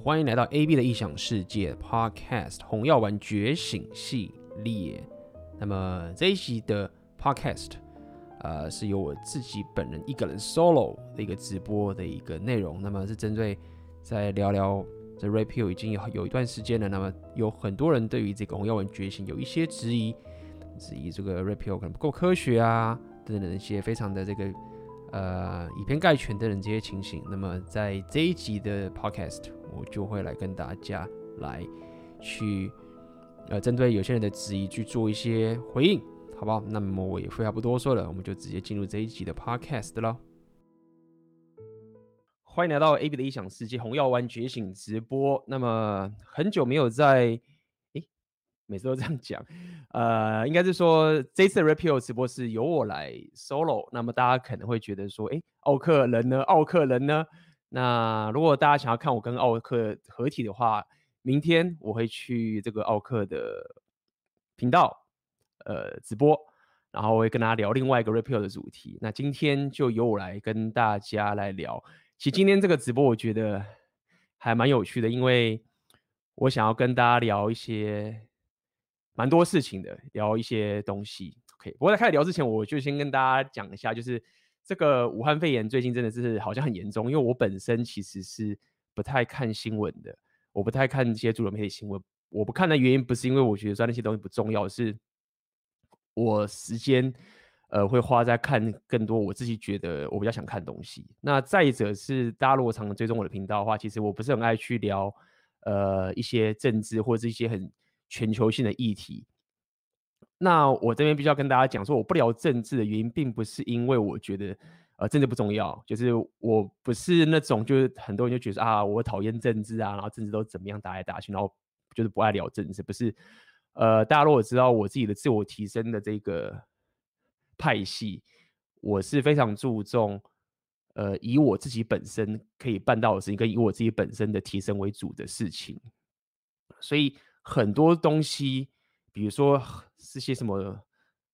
欢迎来到 AB 的异想世界 Podcast《红药丸觉醒》系列。那么这一集的 Podcast，呃，是由我自己本人一个人 solo 的一个直播的一个内容。那么是针对在聊聊这 Red Pill 已经有有一段时间了。那么有很多人对于这个红药丸觉醒有一些质疑，质疑这个 Red Pill 可能不够科学啊，等等一些非常的这个。呃，以偏概全等等这些情形，那么在这一集的 podcast，我就会来跟大家来去呃，针对有些人的质疑去做一些回应，好不好？那么我也废话不多说了，我们就直接进入这一集的 podcast 了。欢迎来到 AB 的异想世界红药丸觉醒直播。那么很久没有在。诶每次都这样讲，呃，应该是说这次 Red Pill 直播是由我来 solo，那么大家可能会觉得说，诶，奥克人呢？奥克人呢？那如果大家想要看我跟奥克合体的话，明天我会去这个奥克的频道，呃，直播，然后我会跟大家聊另外一个 Red Pill 的主题。那今天就由我来跟大家来聊。其实今天这个直播我觉得还蛮有趣的，因为我想要跟大家聊一些。蛮多事情的，聊一些东西。OK，不过在开始聊之前，我就先跟大家讲一下，就是这个武汉肺炎最近真的是好像很严重。因为我本身其实是不太看新闻的，我不太看一些主流媒体新闻。我不看的原因不是因为我觉得说那些东西不重要，是我时间呃会花在看更多我自己觉得我比较想看的东西。那再者是大家如果常常追踪我的频道的话，其实我不是很爱去聊呃一些政治或者是一些很。全球性的议题，那我这边必须要跟大家讲说，我不聊政治的原因，并不是因为我觉得呃政治不重要，就是我不是那种就是很多人就觉得啊，我讨厌政治啊，然后政治都怎么样打来打去，然后就是不爱聊政治，不是。呃，大家如果知道我自己的自我提升的这个派系，我是非常注重呃以我自己本身可以办到的事情，跟以我自己本身的提升为主的事情，所以。很多东西，比如说是些什么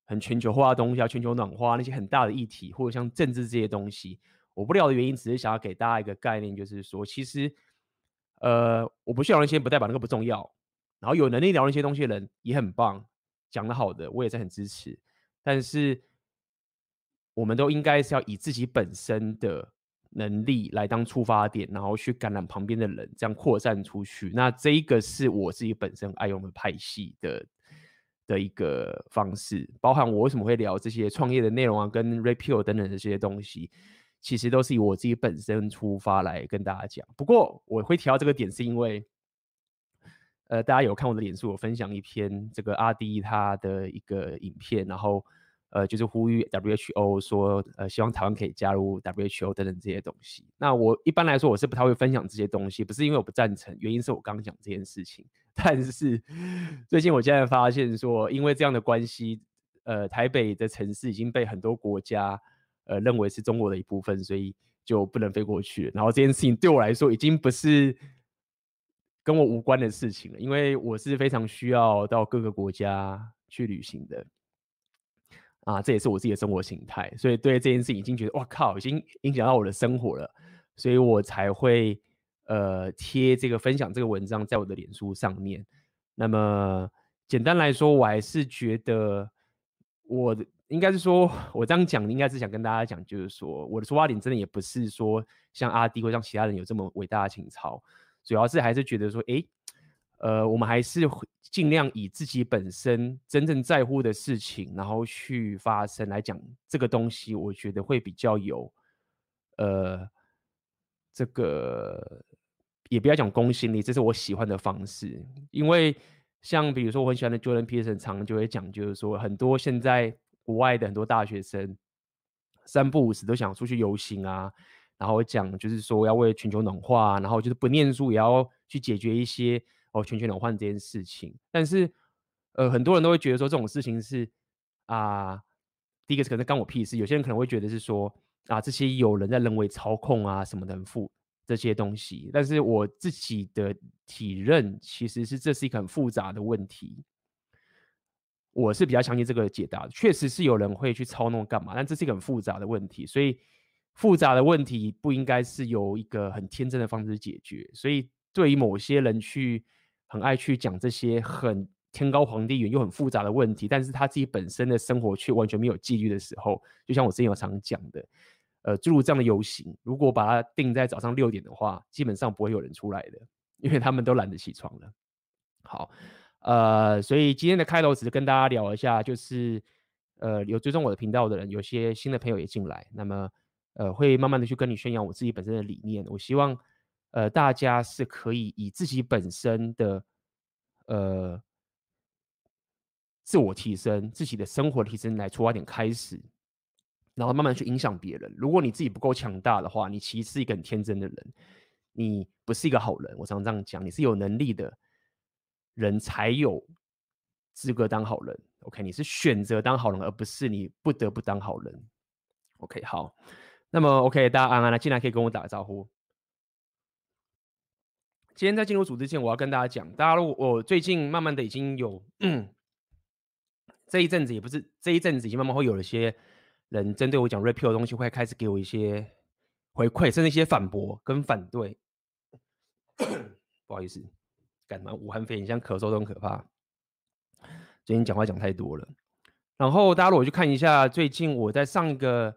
很全球化的东西啊，全球暖化那些很大的议题，或者像政治这些东西，我不聊的原因，只是想要给大家一个概念，就是说，其实，呃，我不需要那些，不代表那个不重要。然后有能力聊那些东西的人也很棒，讲得好的，我也是很支持。但是，我们都应该是要以自己本身的。能力来当出发点，然后去感染旁边的人，这样扩散出去。那这一个是我自己本身爱用的派系的的一个方式，包含我为什么会聊这些创业的内容啊，跟 repeal 等等这些东西，其实都是以我自己本身出发来跟大家讲。不过我会提到这个点，是因为，呃，大家有看我的脸书，我分享一篇这个阿迪他的一个影片，然后。呃，就是呼吁 WHO 说，呃，希望台湾可以加入 WHO 等等这些东西。那我一般来说，我是不太会分享这些东西，不是因为我不赞成，原因是我刚刚讲这件事情。但是最近我现在发现说，因为这样的关系，呃，台北的城市已经被很多国家呃认为是中国的一部分，所以就不能飞过去。然后这件事情对我来说，已经不是跟我无关的事情了，因为我是非常需要到各个国家去旅行的。啊，这也是我自己的生活形态，所以对这件事已经觉得哇靠，已经影响到我的生活了，所以我才会呃贴这个分享这个文章在我的脸书上面。那么简单来说，我还是觉得我应该是说，我这样讲应该是想跟大家讲，就是说我的出发点真的也不是说像阿滴或像其他人有这么伟大的情操，主要是还是觉得说，诶。呃，我们还是尽量以自己本身真正在乎的事情，然后去发声来讲这个东西，我觉得会比较有，呃，这个也不要讲公信力，这是我喜欢的方式。因为像比如说我很喜欢的 Jordan Peterson，常常就会讲，就是说很多现在国外的很多大学生三不五时都想出去游行啊，然后讲就是说要为全球暖化，然后就是不念书也要去解决一些。哦，全球暖化这件事情，但是，呃，很多人都会觉得说这种事情是啊，第一个是可能干我屁事。有些人可能会觉得是说啊，这些有人在人为操控啊什么的负这些东西。但是我自己的体认其实是这是一个很复杂的问题。我是比较相信这个解答，确实是有人会去操弄干嘛，但这是一个很复杂的问题。所以复杂的问题不应该是由一个很天真的方式解决。所以。对于某些人去很爱去讲这些很天高皇帝远又很复杂的问题，但是他自己本身的生活却完全没有纪律的时候，就像我之前有常讲的，呃，诸如这样的游行，如果把它定在早上六点的话，基本上不会有人出来的，因为他们都懒得起床了。好，呃，所以今天的开头只是跟大家聊一下，就是呃，有追踪我的频道的人，有些新的朋友也进来，那么呃，会慢慢的去跟你宣扬我自己本身的理念。我希望呃，大家是可以以自己本身的呃自我提升、自己的生活提升来出发点开始，然后慢慢去影响别人。如果你自己不够强大的话，你其实是一个很天真的人，你不是一个好人。我常常这样讲，你是有能力的。人才有资格当好人，OK？你是选择当好人，而不是你不得不当好人，OK？好，那么 OK，大家安安了，进来可以跟我打个招呼。今天在进入组之前，我要跟大家讲，大家如果我最近慢慢的已经有，嗯，这一阵子也不是这一阵子，已经慢慢会有一些人针对我讲 Red Pill 的东西，会开始给我一些回馈，甚至一些反驳跟反对。不好意思。干嘛？武汉肺炎像咳嗽都很可怕。最近讲话讲太多了。然后大家如果去看一下，最近我在上一个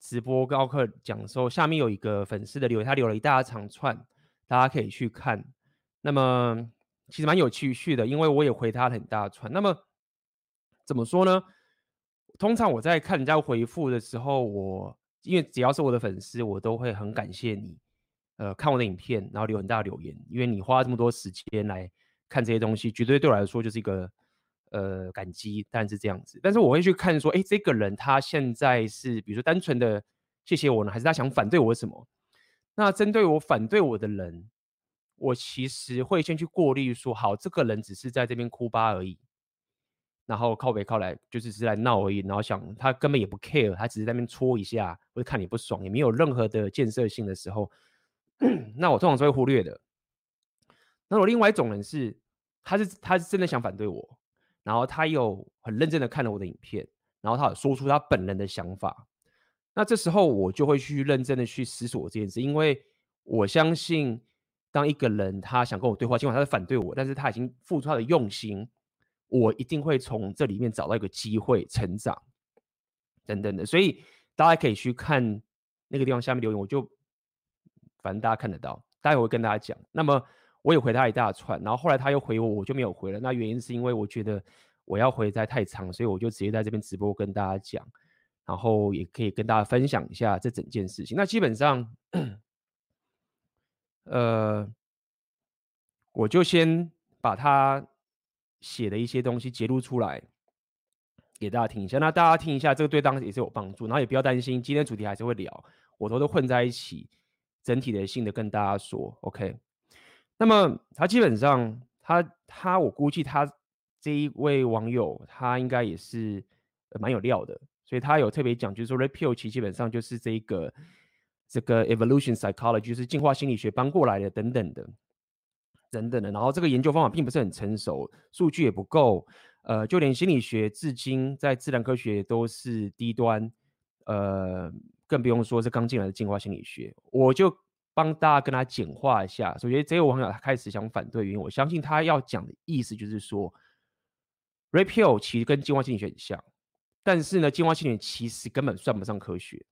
直播跟奥克讲的时候，下面有一个粉丝的留言，他留了一大长串，大家可以去看。那么其实蛮有趣的，因为我也回他很大串。那么怎么说呢？通常我在看人家回复的时候，我因为只要是我的粉丝，我都会很感谢你。呃，看我的影片，然后留很大的留言，因为你花这么多时间来看这些东西，绝对对我来说就是一个呃感激，但是这样子。但是我会去看说，哎，这个人他现在是比如说单纯的谢谢我呢，还是他想反对我什么？那针对我反对我的人，我其实会先去过滤说，好，这个人只是在这边哭吧而已，然后靠北靠来就是只是来闹而已，然后想他根本也不 care，他只是在那边戳一下，或者看你不爽，也没有任何的建设性的时候。那我通常是会忽略的。那我另外一种人是，他是他是真的想反对我，然后他有很认真的看了我的影片，然后他有说出他本人的想法。那这时候我就会去认真的去思索这件事，因为我相信，当一个人他想跟我对话，尽管他是反对我，但是他已经付出他的用心，我一定会从这里面找到一个机会成长，等等的。所以大家可以去看那个地方下面留言，我就。反正大家看得到，待会会跟大家讲。那么我也回他一大串，然后后来他又回我，我就没有回了。那原因是因为我觉得我要回在太长，所以我就直接在这边直播跟大家讲，然后也可以跟大家分享一下这整件事情。那基本上，呃，我就先把他写的一些东西截录出来给大家听一下。那大家听一下，这个对当时也是有帮助。然后也不要担心，今天主题还是会聊，我都都混在一起。整体的性的跟大家说，OK。那么他基本上，他他我估计他这一位网友，他应该也是蛮有料的，所以他有特别讲，就是说 Red Pill 其实基本上就是这个这个 Evolution Psychology 就是进化心理学搬过来的等等的等等的。然后这个研究方法并不是很成熟，数据也不够，呃，就连心理学至今在自然科学都是低端，呃。更不用说是刚进来的进化心理学，我就帮大家跟他简化一下。首先，这位网友他开始想反对原因，我相信他要讲的意思就是说，Red Pill 其实跟进化心理学很像，但是呢，进化心理其实根本算不上科学，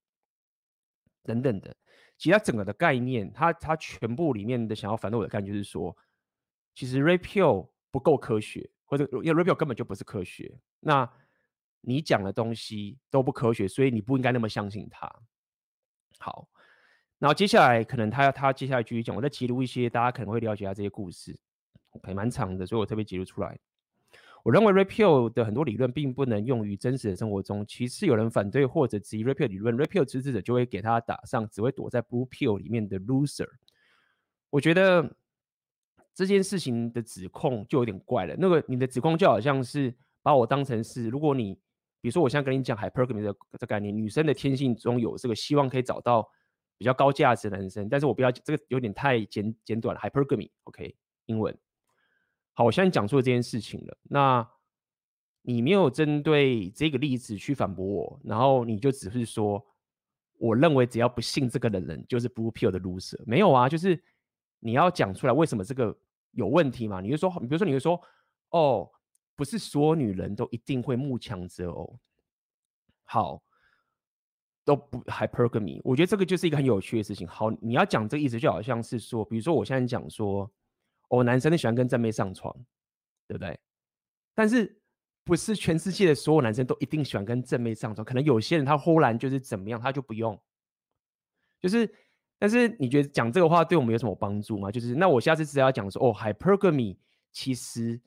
等等的。其实他整个的概念，他他全部里面的想要反对我的概念就是说，其实 Rapio 不够科学，或者因为 Rapio 根本就不是科学。那你讲的东西都不科学，所以你不应该那么相信他。好，然后接下来可能他要他接下来继续讲，我再记录一些大家可能会了解下这些故事，OK，蛮长的，所以我特别记录出来。我认为 Red Pill 的很多理论并不能用于真实的生活中。其次，有人反对或者质疑 Red Pill 理论，Red Pill 支持者就会给他打上只会躲在 Blue Pill 里面的 loser。我觉得这件事情的指控就有点怪了。那个你的指控就好像是把我当成是，如果你比如说，我现在跟你讲 hypergamy 的这概念，女生的天性中有这个希望可以找到比较高价值的男生，但是我不要这个有点太简简短了，hypergamy，OK，英文。好，我现在讲出了这件事情了，那你没有针对这个例子去反驳我，然后你就只是说，我认为只要不信这个的人就是 blue 的 loser，没有啊，就是你要讲出来为什么这个有问题嘛？你就说，你比如说，你就说，哦，不是所有女人都一定会慕强择偶，好，都不 hypergamy。我觉得这个就是一个很有趣的事情。好，你要讲这个意思，就好像是说，比如说我现在讲说，哦，男生都喜欢跟正妹上床，对不对？但是不是全世界的所有男生都一定喜欢跟正妹上床？可能有些人他忽然就是怎么样，他就不用，就是。但是你觉得讲这个话对我们有什么帮助吗？就是那我下次只要讲说哦，hypergamy，其实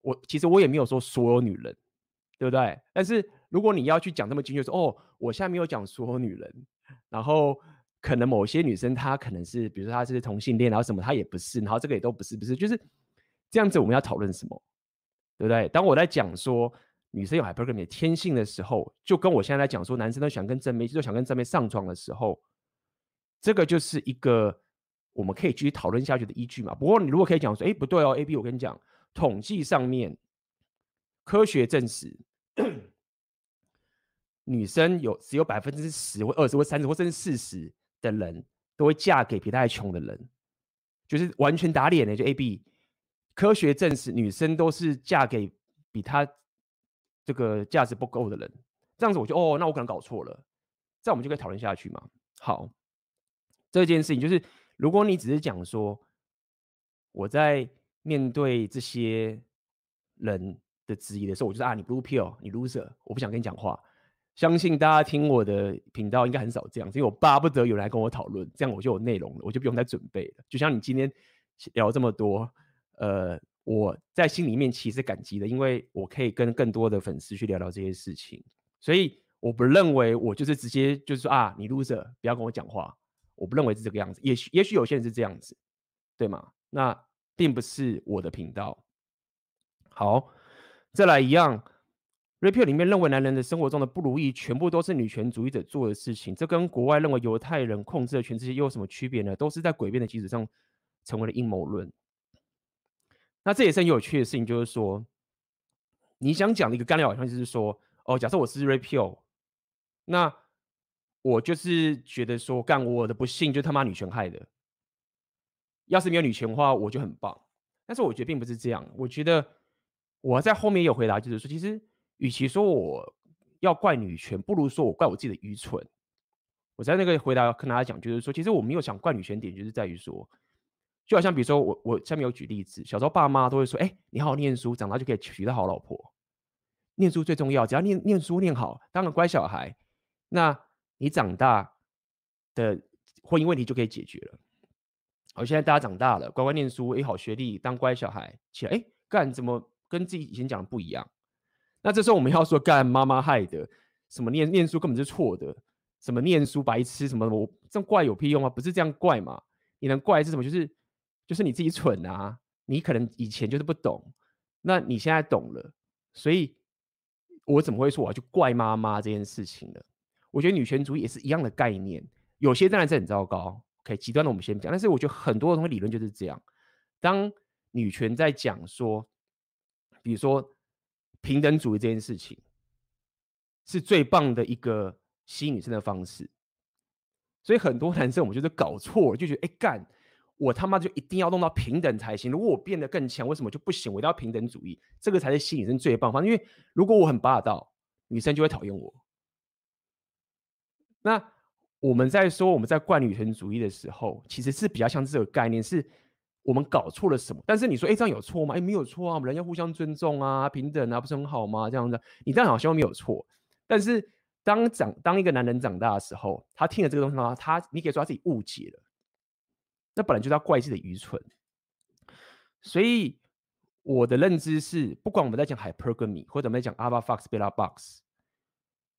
我其实我也没有说所有女人，对不对？但是如果你要去讲这么精确说哦，我现在没有讲所有女人，然后可能某些女生她可能是，比如说她是同性恋，然后什么她也不是，然后这个也都不是，不是，就是这样子。我们要讨论什么，对不对？当我在讲说女生有 hypergamy 的天性的时候，就跟我现在在讲说男生都想跟正妹，就想跟正妹上床的时候。这个就是一个我们可以继续讨论下去的依据嘛。不过你如果可以讲说，哎，不对哦，A B，我跟你讲，统计上面科学证实，女生有只有百分之十或二十或三十或甚至四十的人都会嫁给比他还穷的人，就是完全打脸的。就 A B，科学证实女生都是嫁给比她这个价值不够的人。这样子我就哦，那我可能搞错了。这样我们就可以讨论下去嘛。好。这件事情就是，如果你只是讲说我在面对这些人的质疑的时候，我就是啊，你 blue pill，你 loser，我不想跟你讲话。相信大家听我的频道应该很少这样，因为我巴不得有人来跟我讨论，这样我就有内容了，我就不用再准备了。就像你今天聊这么多，呃，我在心里面其实感激的，因为我可以跟更多的粉丝去聊聊这些事情，所以我不认为我就是直接就是说啊，你 loser，不要跟我讲话。我不认为是这个样子，也许也许有些人是这样子，对吗？那并不是我的频道。好，再来一样，Red Pill 里面认为男人的生活中的不如意，全部都是女权主义者做的事情。这跟国外认为犹太人控制了全世界又有什么区别呢？都是在诡辩的基础上成为了阴谋论。那这也是很有趣的事情，就是说，你想讲的一个干料，好像就是说，哦，假设我是 Red Pill，那。我就是觉得说，干我的不幸就他妈女权害的。要是没有女权的话，我就很棒。但是我觉得并不是这样。我觉得我在后面有回答，就是说，其实与其说我要怪女权，不如说我怪我自己的愚蠢。我在那个回答跟大家讲，就是说，其实我没有想怪女权点，就是在于说，就好像比如说我我下面有举例子，小时候爸妈都会说，哎，你好好念书，长大就可以娶到好老婆。念书最重要，只要念念书念好，当个乖小孩，那。你长大的婚姻问题就可以解决了。好，现在大家长大了，乖乖念书，哎，好学历，当乖小孩起来，哎，干怎么跟自己以前讲的不一样？那这时候我们要说，干妈妈害的，什么念念书根本是错的，什么念书白痴，什么我这样怪有屁用啊？不是这样怪嘛？你能怪是什么？就是就是你自己蠢啊！你可能以前就是不懂，那你现在懂了，所以我怎么会说我要去怪妈妈这件事情呢？我觉得女权主义也是一样的概念，有些当然是很糟糕，OK，极端的我们先不讲。但是我觉得很多的东西理论就是这样。当女权在讲说，比如说平等主义这件事情，是最棒的一个吸引女生的方式。所以很多男生我们就是搞错了，就觉得哎干，我他妈就一定要弄到平等才行。如果我变得更强，为什么就不行？我一定要平等主义，这个才是吸引女生最棒方。因为如果我很霸道，女生就会讨厌我。那我们在说我们在怪女权主义的时候，其实是比较像这个概念，是我们搞错了什么？但是你说，哎，这样有错吗？哎，没有错啊，我们人要互相尊重啊，平等啊，不是很好吗？这样子，你这样好像没有错。但是当长当一个男人长大的时候，他听了这个东西的话，他你可以说他自己误解了，那本来就是要怪自己的愚蠢。所以我的认知是，不管我们在讲 hypergamy 或者我们在讲 alpha fox beta box。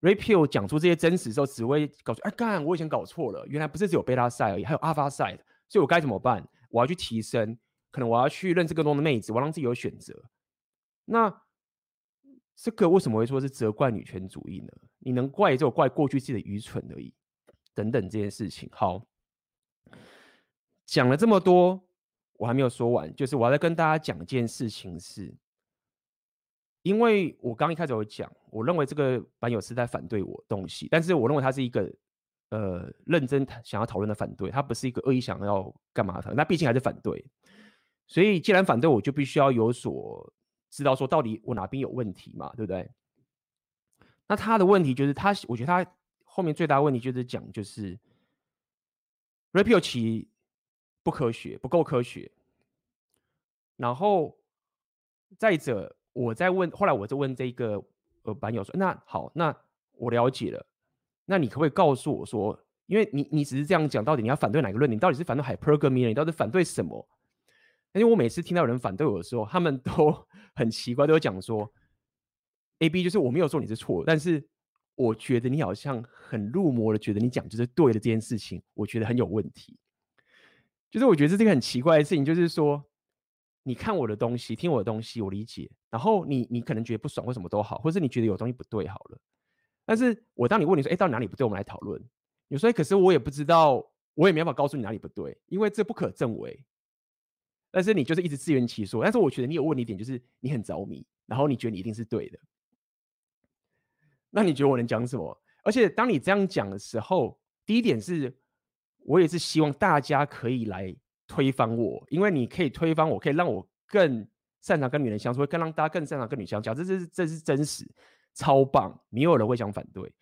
Red Pill 讲出这些真实之后，只会告诉哎干，我以前搞错了，原来不是只有贝拉赛而已，还有 Alpha side，所以我该怎么办？我要去提升，可能我要去认识更多的妹子，我让自己有选择。那这个为什么会说是责怪女权主义呢？你能怪就怪过去自己的愚蠢而已，等等这件事情。好，讲了这么多，我还没有说完，就是我要再跟大家讲一件事情是。因为我刚一开始有讲，我认为这个版友是在反对我东西，但是我认为他是一个呃认真想要讨论的反对，他不是一个恶意想要干嘛的，那毕竟还是反对。所以既然反对，我就必须要有所知道，说到底我哪边有问题嘛，对不对？那他的问题就是他，我觉得他后面最大的问题就是讲就是 repeal 其不科学，不够科学。然后再者，我在问，后来我就问这个呃版友说：“那好，那我了解了，那你可不可以告诉我说，因为你你只是这样讲，到底你要反对哪个论点？你到底是反对 hypergamy 你到底反对什么？因为我每次听到有人反对我的时候，他们都 很奇怪，都会讲说。” A B 就是我没有说你是错，但是我觉得你好像很入魔的，觉得你讲就是对的这件事情，我觉得很有问题。就是我觉得这是一个很奇怪的事情，就是说你看我的东西，听我的东西，我理解，然后你你可能觉得不爽或什么都好，或是你觉得有东西不对好了，但是我当你问你说，哎，到底哪里不对，我们来讨论。有时候可是我也不知道，我也没办法告诉你哪里不对，因为这不可证伪。但是你就是一直自圆其说，但是我觉得你有问题点，就是你很着迷，然后你觉得你一定是对的。那你觉得我能讲什么？而且当你这样讲的时候，第一点是，我也是希望大家可以来推翻我，因为你可以推翻我，可以让我更擅长跟女人相处，会更让大家更擅长跟女相处。这是这是真实，超棒，没有人会想反对。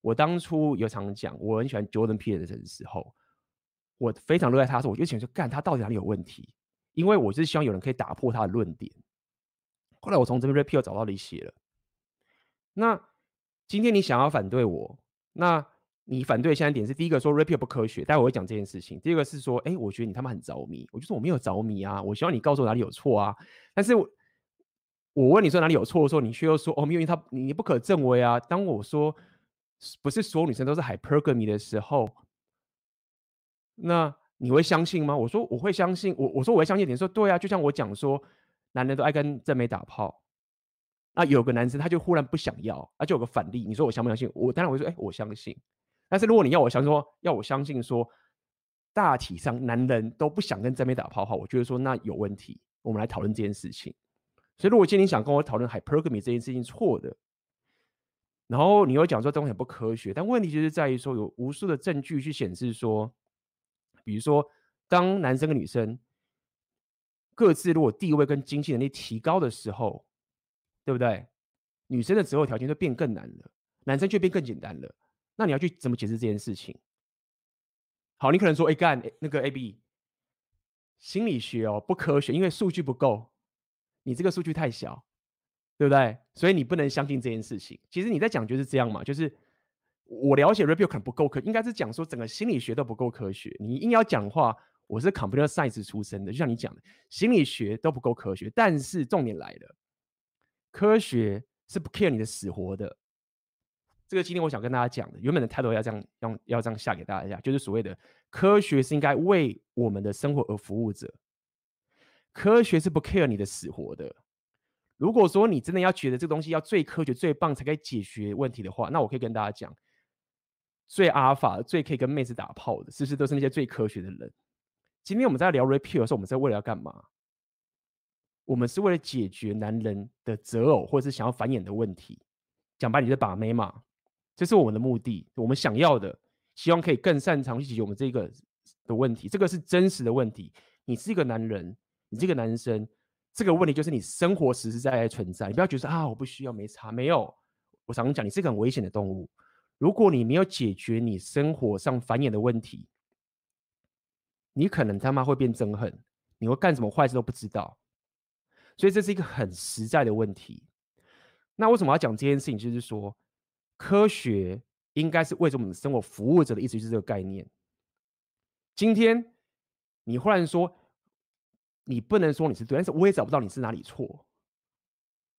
我当初有常讲，我很喜欢 Jordan Peterson 的时候，我非常热爱他的时候，我就想说，干他到底哪里有问题？因为我是希望有人可以打破他的论点。后来我从这边 Repeal 找到了一些了，那。今天你想要反对我，那你反对现在点是第一个说 repeal 不科学，待会我会讲这件事情。第二个是说，哎，我觉得你他妈很着迷，我就说我没有着迷啊，我希望你告诉我哪里有错啊。但是我，我问你说哪里有错的时候，你却又说哦，因为他你不可证伪啊。当我说不是所有女生都是 hypergamy 的时候，那你会相信吗？我说我会相信，我我说我会相信。你说对啊，就像我讲说，男人都爱跟正妹打炮。那有个男生他就忽然不想要，那就有个反例。你说我相不相信？我当然会说，哎、我相信。但是如果你要我相信说，要我相信说，大体上男人都不想跟正妹打炮的话，我觉得说那有问题。我们来讨论这件事情。所以如果今天你想跟我讨论 hypergamy 这件事情错的，然后你又讲说这东西很不科学，但问题就是在于说有无数的证据去显示说，比如说当男生跟女生各自如果地位跟经济能力提高的时候。对不对？女生的择偶条件就变更难了，男生却变更简单了。那你要去怎么解释这件事情？好，你可能说，哎干，那个 AB 心理学哦不科学，因为数据不够，你这个数据太小，对不对？所以你不能相信这件事情。其实你在讲就是这样嘛，就是我了解 Repeal 可能不够科，应该是讲说整个心理学都不够科学。你硬要讲话，我是 Computer Science 出身的，就像你讲的，心理学都不够科学。但是重点来了。科学是不 care 你的死活的，这个今天我想跟大家讲的，原本的态度要这样，要要这样下给大家，就是所谓的科学是应该为我们的生活而服务者，科学是不 care 你的死活的。如果说你真的要觉得这个东西要最科学、最棒才可以解决问题的话，那我可以跟大家讲，最阿尔法、最可以跟妹子打炮的，是不是都是那些最科学的人？今天我们在聊 repeal 的时候，我们在为了要干嘛？我们是为了解决男人的择偶或者是想要繁衍的问题，讲白你就把妹嘛，这是我们的目的，我们想要的，希望可以更擅长去解决我们这个的问题，这个是真实的问题。你是一个男人，你这个男生，这个问题就是你生活实实在在存在，你不要觉得啊，我不需要没差，没有。我常常讲，你是个很危险的动物，如果你没有解决你生活上繁衍的问题，你可能他妈会变憎恨，你会干什么坏事都不知道。所以这是一个很实在的问题。那为什么要讲这件事情？就是说，科学应该是为着我们生活服务者的意思，就是这个概念。今天你忽然说，你不能说你是对，但是我也找不到你是哪里错，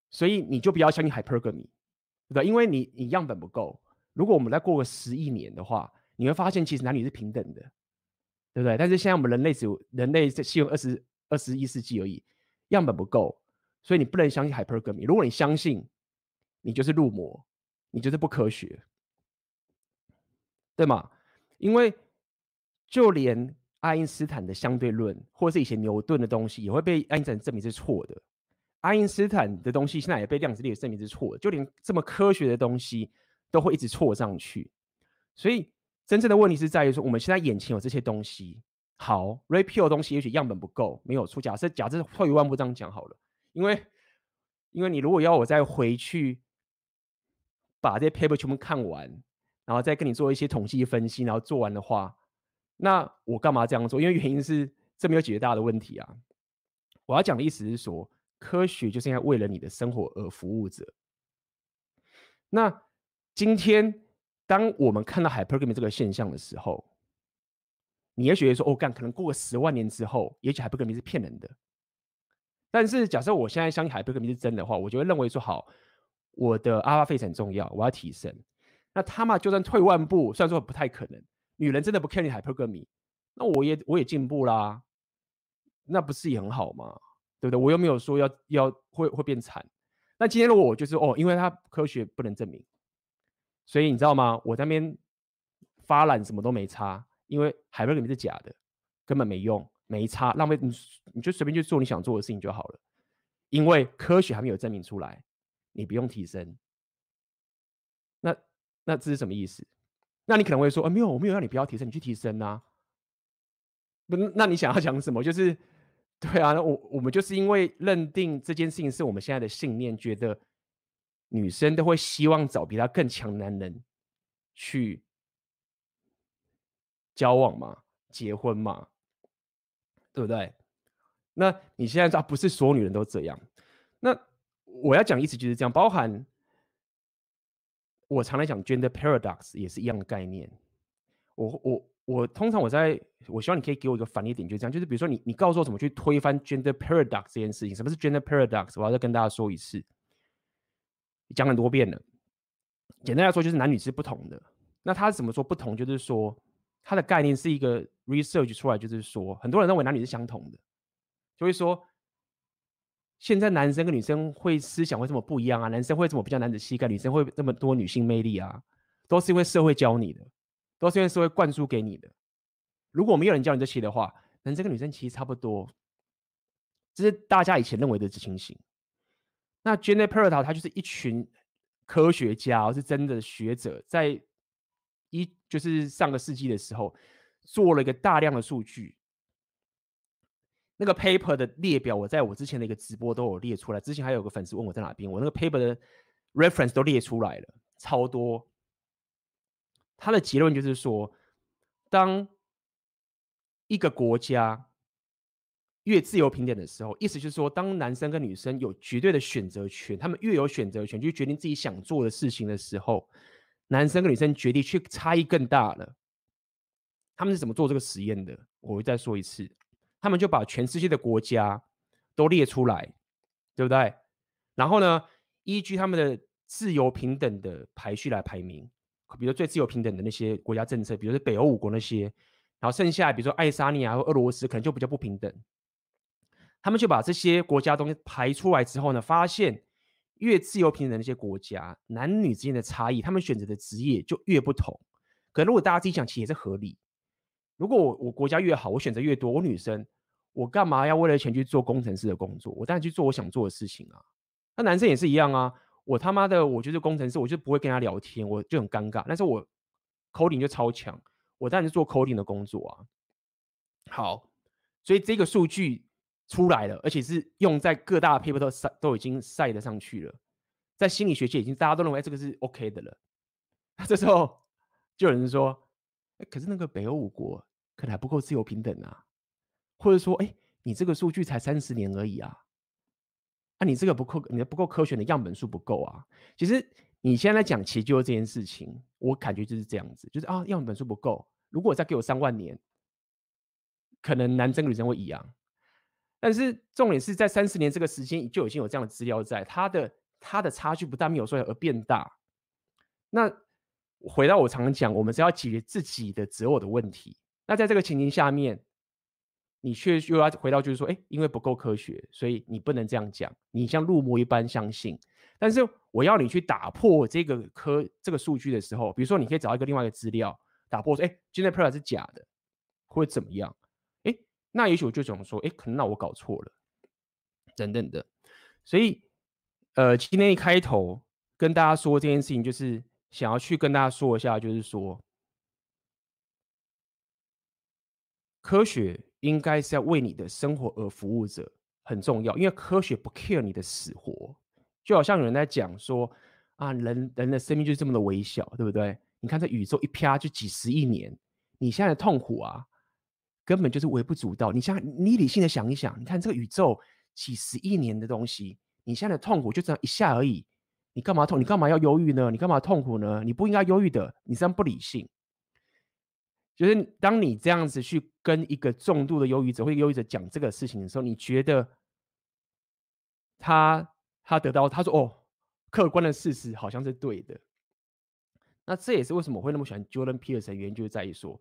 所以你就不要相信 hypergamy，对吧？因为你你样本不够。如果我们再过个十亿年的话，你会发现其实男女是平等的，对不对？但是现在我们人类只有人类在适用二十二十一世纪而已。样本不够，所以你不能相信 hypergamy。如果你相信，你就是入魔，你就是不科学，对吗？因为就连爱因斯坦的相对论，或者是以前牛顿的东西，也会被爱因斯坦证明是错的。爱因斯坦的东西现在也被量子力学证明是错的，就连这么科学的东西都会一直错上去。所以真正的问题是在于说，我们现在眼前有这些东西，好，Repeal 的东西也许样本不够，没有出。假设假设退一万步这样讲好了，因为因为你如果要我再回去把这些 paper 全部看完，然后再跟你做一些统计分析，然后做完的话，那我干嘛这样做？因为原因是这没有解决大家的问题啊。我要讲的意思是说，科学就是应该为了你的生活而服务者。那今天。当我们看到 hypergamy 这个现象的时候，你也许会说：“哦，干，可能过个十万年之后，也许 hypergamy 是骗人的。”但是，假设我现在相信 hypergamy 是真的话，我就会认为说：“好，我的阿拉费很重要，我要提升。”那他妈就算退万步，虽然说不太可能，女人真的不 care 你 hypergamy，那我也我也进步啦，那不是也很好吗？对不对？我又没有说要要会会变惨。那今天如果我就是哦，因为它科学不能证明。所以你知道吗？我在那边发懒什么都没差，因为海瑞肯定是假的，根本没用，没差，浪费你，你就随便去做你想做的事情就好了。因为科学还没有证明出来，你不用提升。那那这是什么意思？那你可能会说，啊，没有，我没有让你不要提升，你去提升啊。不，那你想要讲什么？就是 对啊，我我们就是因为认定这件事情是我们现在的信念，觉得。女生都会希望找比她更强男人去交往嘛，结婚嘛，对不对？那你现在知道不是所有女人都这样。那我要讲意思就是这样，包含我常来讲 gender paradox 也是一样的概念。我我我通常我在我希望你可以给我一个反例点，就这样，就是比如说你你告诉我怎么去推翻 gender paradox 这件事情，什么是 gender paradox？我要再跟大家说一次。讲很多遍了，简单来说就是男女是不同的。那他怎么说不同？就是说他的概念是一个 research 出来，就是说很多人认为男女是相同的，就会说现在男生跟女生会思想会这么不一样啊？男生会这么比较男子气概，女生会这么多女性魅力啊？都是因为社会教你的，都是因为社会灌输给你的。如果没有人教你这些的话，男生跟女生其实差不多，这是大家以前认为的情形。那 Gender Paradox 它就是一群科学家，是真的学者，在一就是上个世纪的时候，做了一个大量的数据。那个 paper 的列表，我在我之前的一个直播都有列出来。之前还有个粉丝问我在哪边，我那个 paper 的 reference 都列出来了，超多。他的结论就是说，当一个国家越自由平等的时候，意思就是说，当男生跟女生有绝对的选择权，他们越有选择权，就决定自己想做的事情的时候，男生跟女生决定去差异更大了。他们是怎么做这个实验的？我会再说一次，他们就把全世界的国家都列出来，对不对？然后呢，依据他们的自由平等的排序来排名，比如说最自由平等的那些国家政策，比如说北欧五国那些，然后剩下比如说爱沙尼亚和俄罗斯，可能就比较不平等。他们就把这些国家东西排出来之后呢，发现越自由平等的那些国家，男女之间的差异，他们选择的职业就越不同。可能如果大家自己想，其实也是合理。如果我我国家越好，我选择越多，我女生，我干嘛要为了钱去做工程师的工作？我当然去做我想做的事情啊。那男生也是一样啊。我他妈的，我就是工程师，我就不会跟他聊天，我就很尴尬。但是我 coding 就超强，我当然是做 coding 的工作啊。好，所以这个数据。出来了，而且是用在各大 paper 都晒都已经晒得上去了，在心理学界已经大家都认为这个是 OK 的了。这时候就有人说：“哎，可是那个北欧五国可能还不够自由平等啊，或者说，哎，你这个数据才三十年而已啊，啊，你这个不够，你的不够科学的样本数不够啊。”其实你现在讲，其实就是这件事情，我感觉就是这样子，就是啊，样本数不够。如果再给我三万年，可能男生女生会一样。但是重点是在三十年这个时间就已经有这样的资料在，它的它的差距不但没有说而变大。那回到我常常讲，我们是要解决自己的择偶的问题。那在这个情形下面，你却又要回到就是说，哎，因为不够科学，所以你不能这样讲。你像入魔一般相信。但是我要你去打破这个科这个数据的时候，比如说你可以找一个另外一个资料，打破说，哎，genepra 是假的，会怎么样？哎那也许我就想说，哎，可能那我搞错了，等等的。所以，呃，今天一开头跟大家说这件事情，就是想要去跟大家说一下，就是说，科学应该是要为你的生活而服务者，很重要。因为科学不 care 你的死活，就好像有人在讲说啊，人人的生命就是这么的微小，对不对？你看这宇宙一啪就几十亿年，你现在的痛苦啊，根本就是微不足道。你想，你理性的想一想，你看这个宇宙几十亿年的东西，你现在的痛苦就这样一下而已，你干嘛痛？你干嘛要忧郁呢？你干嘛痛苦呢？你不应该忧郁的，你这样不理性。就是当你这样子去跟一个重度的忧郁者或忧郁者讲这个事情的时候，你觉得他他得到他说哦，客观的事实好像是对的。那这也是为什么我会那么喜欢 Jordan Peterson 原因，就是在于说，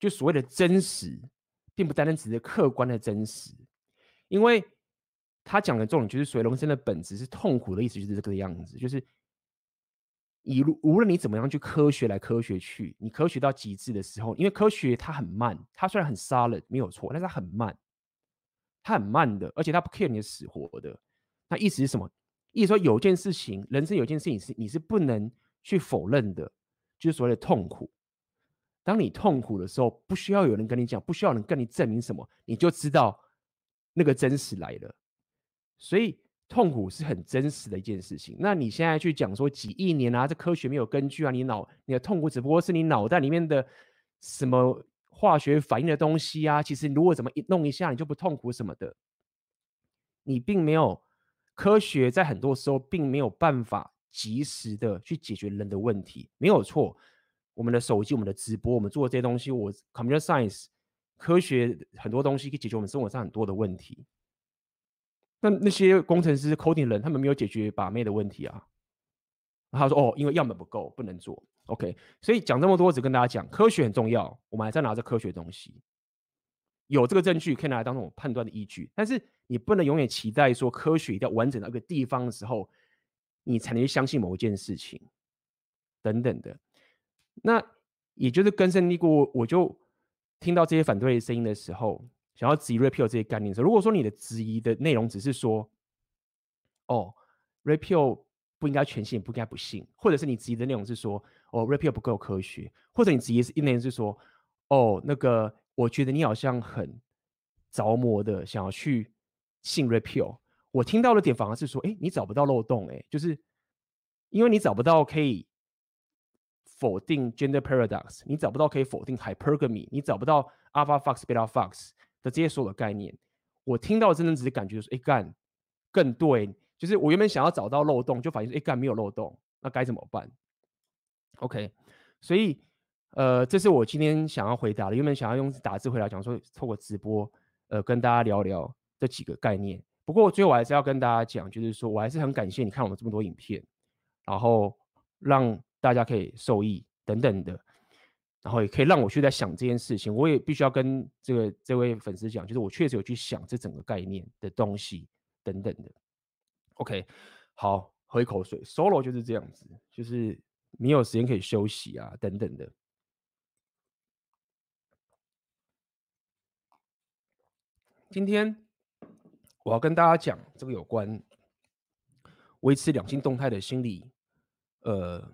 就所谓的真实，并不单单只是客观的真实，因为他讲的重点就是，水龙生的本质是痛苦的意思，就是这个样子，就是。以无论你怎么样去科学来科学去，你科学到极致的时候，因为科学它很慢，它虽然很 solid 没有错，但是它很慢，它很慢的，而且它不 care 你的死活的。那意思是什么？意思说有件事情，人生有件事情是你是不能去否认的，就是所谓的痛苦。当你痛苦的时候，不需要有人跟你讲，不需要人跟你证明什么，你就知道那个真实来了。所以。痛苦是很真实的一件事情。那你现在去讲说几亿年啊，这科学没有根据啊？你脑你的痛苦只不过是你脑袋里面的什么化学反应的东西啊？其实如果怎么一弄一下，你就不痛苦什么的。你并没有科学在很多时候并没有办法及时的去解决人的问题，没有错。我们的手机、我们的直播、我们做的这些东西，我 computer science 科学很多东西可以解决我们生活上很多的问题。那那些工程师、coding 人，他们没有解决把妹的问题啊。他说：“哦，因为样本不够，不能做。”OK，所以讲这么多，只跟大家讲，科学很重要。我们还在拿着科学东西，有这个证据可以拿来当做判断的依据。但是你不能永远期待说科学一定要完整到一个地方的时候，你才能相信某一件事情等等的。那也就是根深蒂固，我就听到这些反对声音的时候。想要质疑 repeal 这些概念的时候，如果说你的质疑的内容只是说，哦，repeal 不应该全信，不应该不信，或者是你质疑的内容是说，哦，repeal 不够科学，或者你质疑的内容是说，哦，那个我觉得你好像很着魔的想要去信 repeal，我听到的点反而是说，哎，你找不到漏洞，哎，就是因为你找不到可以否定 gender paradox，你找不到可以否定 hypergamy，你找不到 alpha fox beta fox。的这些所有的概念，我听到真的只是感觉说，哎干，更对，就是我原本想要找到漏洞，就发现说，哎干没有漏洞，那该怎么办？OK，所以呃，这是我今天想要回答的，原本想要用打字回答，讲说透过直播，呃，跟大家聊聊这几个概念。不过最后我还是要跟大家讲，就是说我还是很感谢你看我们这么多影片，然后让大家可以受益等等的。然后也可以让我去在想这件事情，我也必须要跟这个这位粉丝讲，就是我确实有去想这整个概念的东西等等的。OK，好，喝一口水，Solo 就是这样子，就是没有时间可以休息啊等等的。今天我要跟大家讲这个有关维持两性动态的心理，呃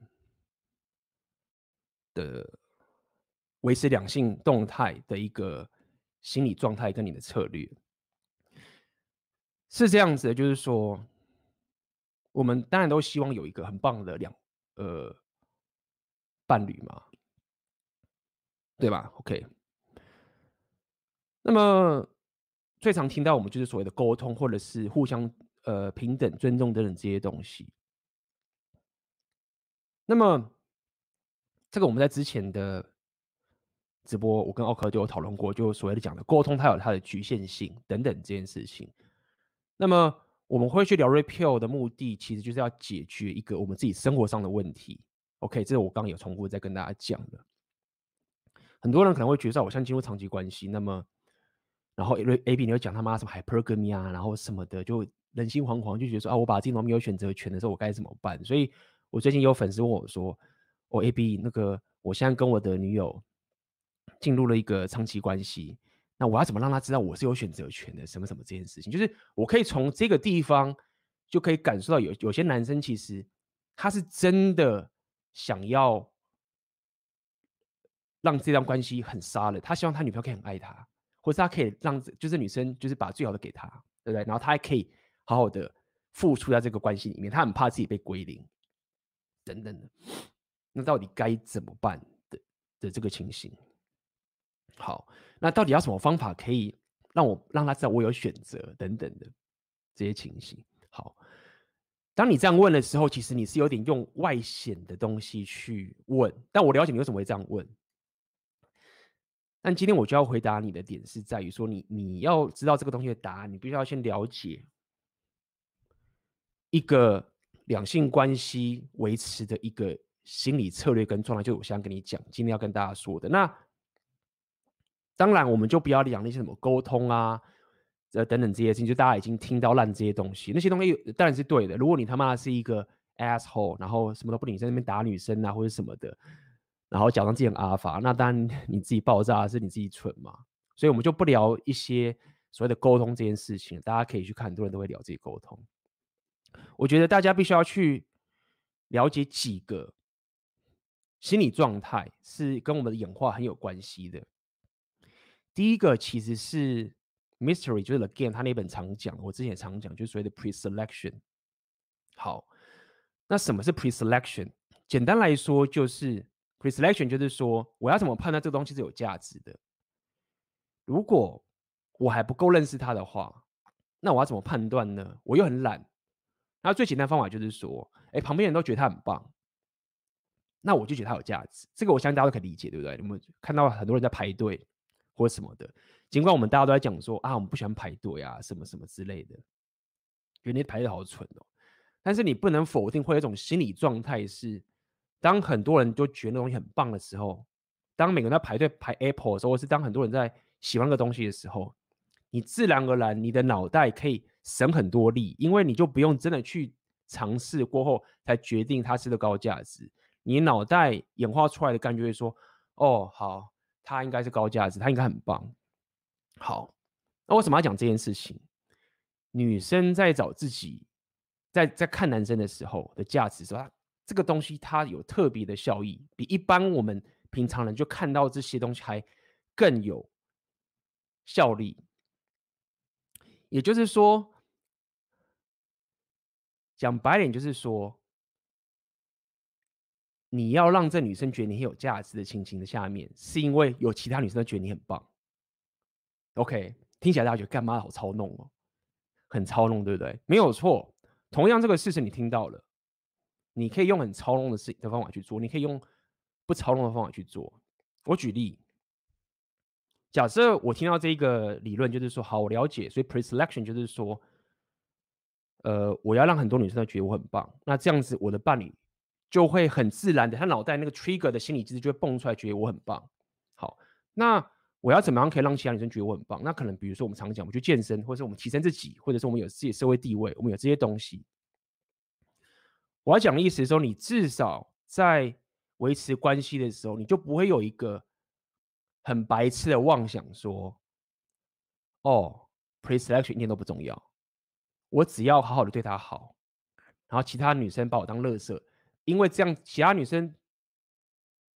的。维持两性动态的一个心理状态跟你的策略是这样子的，就是说，我们当然都希望有一个很棒的两呃伴侣嘛，对吧？OK，那么最常听到我们就是所谓的沟通，或者是互相呃平等、尊重等等这些东西。那么这个我们在之前的。直播，我跟奥克就有讨论过，就所谓的讲的沟通，它有它的局限性等等这件事情。那么我们会去聊 repeal 的目的，其实就是要解决一个我们自己生活上的问题。OK，这是我刚刚有重复在跟大家讲的。很多人可能会觉得，我像进入长期关系，那么然后 A B 你会讲他妈什么 hypergamy 啊，然后什么的，就人心惶惶，就觉得说啊，我把自己弄没有选择权的时候，我该怎么办？所以我最近有粉丝问我说，哦 A B 那个，我现在跟我的女友。进入了一个长期关系，那我要怎么让他知道我是有选择权的？什么什么这件事情，就是我可以从这个地方就可以感受到有有些男生其实他是真的想要让这段关系很杀了，他希望他女朋友可以很爱他，或是他可以让就是女生就是把最好的给他，对不对？然后他还可以好好的付出在这个关系里面，他很怕自己被归零，等等的。那到底该怎么办的的这个情形？好，那到底要什么方法可以让我让他知道我有选择等等的这些情形？好，当你这样问的时候，其实你是有点用外显的东西去问，但我了解你为什么会这样问。但今天我就要回答你的点是在于说你，你要知道这个东西的答案，你必须要先了解一个两性关系维持的一个心理策略跟状态，就我现在跟你讲，今天要跟大家说的。那当然，我们就不要讲那些什么沟通啊，呃等等这些事情，就大家已经听到烂这些东西，那些东西当然是对的。如果你他妈是一个 asshole，然后什么都不理，在那边打女生啊或者什么的。然后假装自己很阿法，那当然你自己爆炸是你自己蠢嘛，所以我们就不聊一些所谓的沟通这件事情，大家可以去看，很多人都会聊这些沟通。我觉得大家必须要去了解几个心理状态是跟我们的演化很有关系的。第一个其实是 Mystery，就是 again，他那本常讲，我之前也常讲，就是所谓的 Pre-Selection。好，那什么是 Pre-Selection？简单来说就是。Pre-selection 就是说，我要怎么判断这个东西是有价值的？如果我还不够认识它的话，那我要怎么判断呢？我又很懒。那最简单的方法就是说，哎，旁边人都觉得它很棒，那我就觉得它有价值。这个我相信大家都可以理解，对不对？你们看到很多人在排队或什么的，尽管我们大家都在讲说啊，我们不喜欢排队啊，什么什么之类的，觉得你排队好蠢哦。但是你不能否定，会有一种心理状态是。当很多人都觉得那东西很棒的时候，当每个人在排队排 Apple 的时候，或是当很多人在喜欢个东西的时候，你自然而然你的脑袋可以省很多力，因为你就不用真的去尝试过后才决定它是个高价值。你脑袋演化出来的感觉会说：“哦，好，他应该是高价值，他应该很棒。”好，那为什么要讲这件事情？女生在找自己，在在看男生的时候的价值是吧？这个东西它有特别的效益，比一般我们平常人就看到这些东西还更有效力。也就是说，讲白点就是说，你要让这女生觉得你很有价值的情形的下面，是因为有其他女生都觉得你很棒。OK，听起来大家觉得干嘛好操弄哦，很操弄，对不对？没有错，同样这个事实你听到了。你可以用很操弄的事的方法去做，你可以用不操弄的方法去做。我举例，假设我听到这个理论，就是说，好，我了解，所以 pre-selection 就是说，呃，我要让很多女生都觉得我很棒，那这样子我的伴侣就会很自然的，他脑袋那个 trigger 的心理机制就会蹦出来，觉得我很棒。好，那我要怎么样可以让其他女生觉得我很棒？那可能比如说我们常讲，我们去健身，或者是我们提升自己，或者是我们有自己社会地位，我们有这些东西。我要讲的意思是说，你至少在维持关系的时候，你就不会有一个很白痴的妄想说：“哦，pre-selection 一点都不重要，我只要好好的对她好，然后其他女生把我当垃圾，因为这样其他女生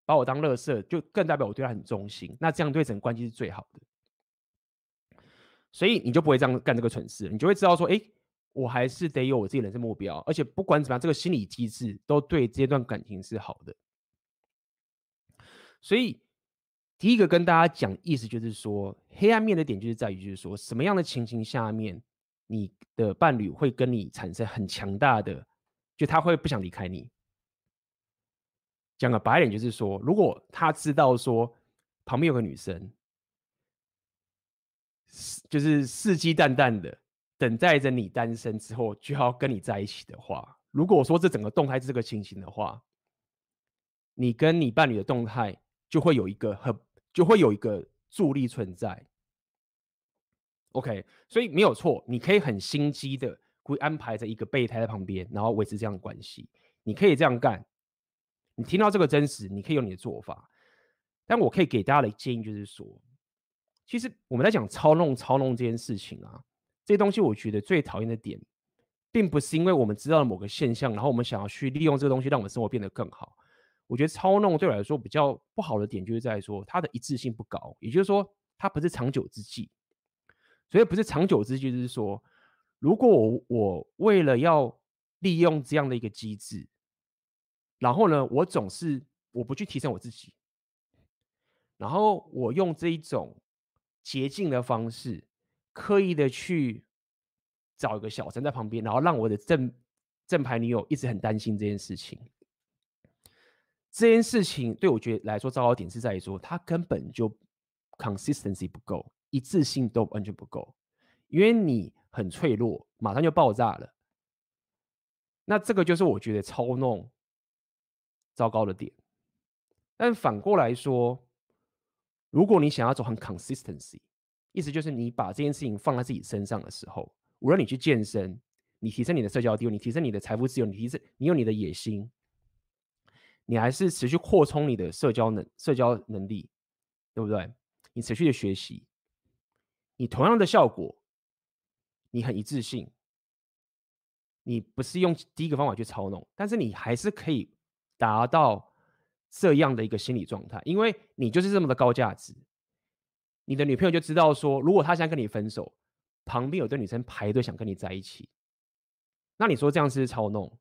把我当垃圾，就更代表我对她很忠心，那这样对整个关系是最好的。所以你就不会这样干这个蠢事，你就会知道说，哎。我还是得有我自己人生目标，而且不管怎么样，这个心理机制都对这段感情是好的。所以第一个跟大家讲意思就是说，黑暗面的点就是在于，就是说什么样的情形下面，你的伴侣会跟你产生很强大的，就他会不想离开你。讲个白点就是说，如果他知道说旁边有个女生，就是死鸡蛋蛋的。等待着你单身之后就要跟你在一起的话，如果说这整个动态是这个情形的话，你跟你伴侣的动态就会有一个很就会有一个助力存在。OK，所以没有错，你可以很心机的会安排着一个备胎在旁边，然后维持这样的关系，你可以这样干。听到这个真实，你可以有你的做法，但我可以给大家的建议就是说，其实我们在讲操弄操弄这件事情啊。这些东西我觉得最讨厌的点，并不是因为我们知道了某个现象，然后我们想要去利用这个东西让我们生活变得更好。我觉得操弄对我来说比较不好的点，就是在说它的一致性不高，也就是说，它不是长久之计。所以不是长久之计，就是说，如果我我为了要利用这样的一个机制，然后呢，我总是我不去提升我自己，然后我用这一种捷径的方式，刻意的去找一个小三在旁边，然后让我的正正牌女友一直很担心这件事情。这件事情对我觉得来说糟糕点是在于说，他根本就 consistency 不够，一致性都完全不够，因为你很脆弱，马上就爆炸了。那这个就是我觉得操弄糟糕的点。但反过来说，如果你想要走很 consistency，意思就是你把这件事情放在自己身上的时候，无论你去健身，你提升你的社交地位，你提升你的财富自由，你提升你有你的野心。你还是持续扩充你的社交能社交能力，对不对？你持续的学习，你同样的效果，你很一致性，你不是用第一个方法去操弄，但是你还是可以达到这样的一个心理状态，因为你就是这么的高价值。你的女朋友就知道说，如果她想跟你分手，旁边有对女生排队想跟你在一起，那你说这样是不是操弄？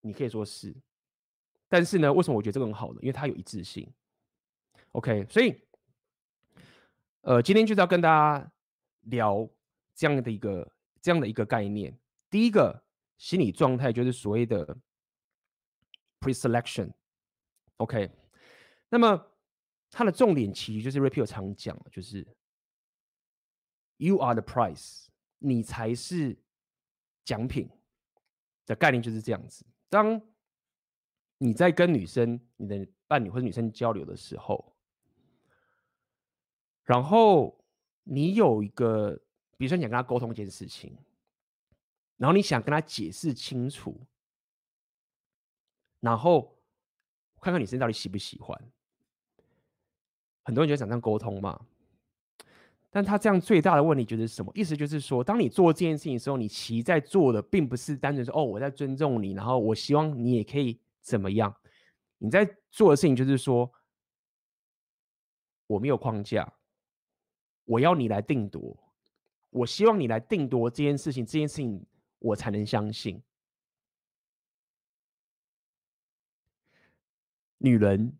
你可以说是，但是呢，为什么我觉得这个很好呢？因为它有一致性。OK，所以，呃，今天就是要跟大家聊这样的一个这样的一个概念。第一个心理状态就是所谓的 pre-selection。OK，那么它的重点其实就是 Repeal 常讲，就是 You are the prize，你才是奖品的概念就是这样子。当你在跟女生、你的伴侣或者女生交流的时候，然后你有一个，比如说你想跟她沟通一件事情，然后你想跟她解释清楚，然后看看女生到底喜不喜欢。很多人就想这样沟通嘛。但他这样最大的问题就是什么？意思就是说，当你做这件事情的时候，你其实在做的并不是单纯说哦，我在尊重你，然后我希望你也可以怎么样。你在做的事情就是说，我没有框架，我要你来定夺，我希望你来定夺这件事情，这件事情我才能相信。女人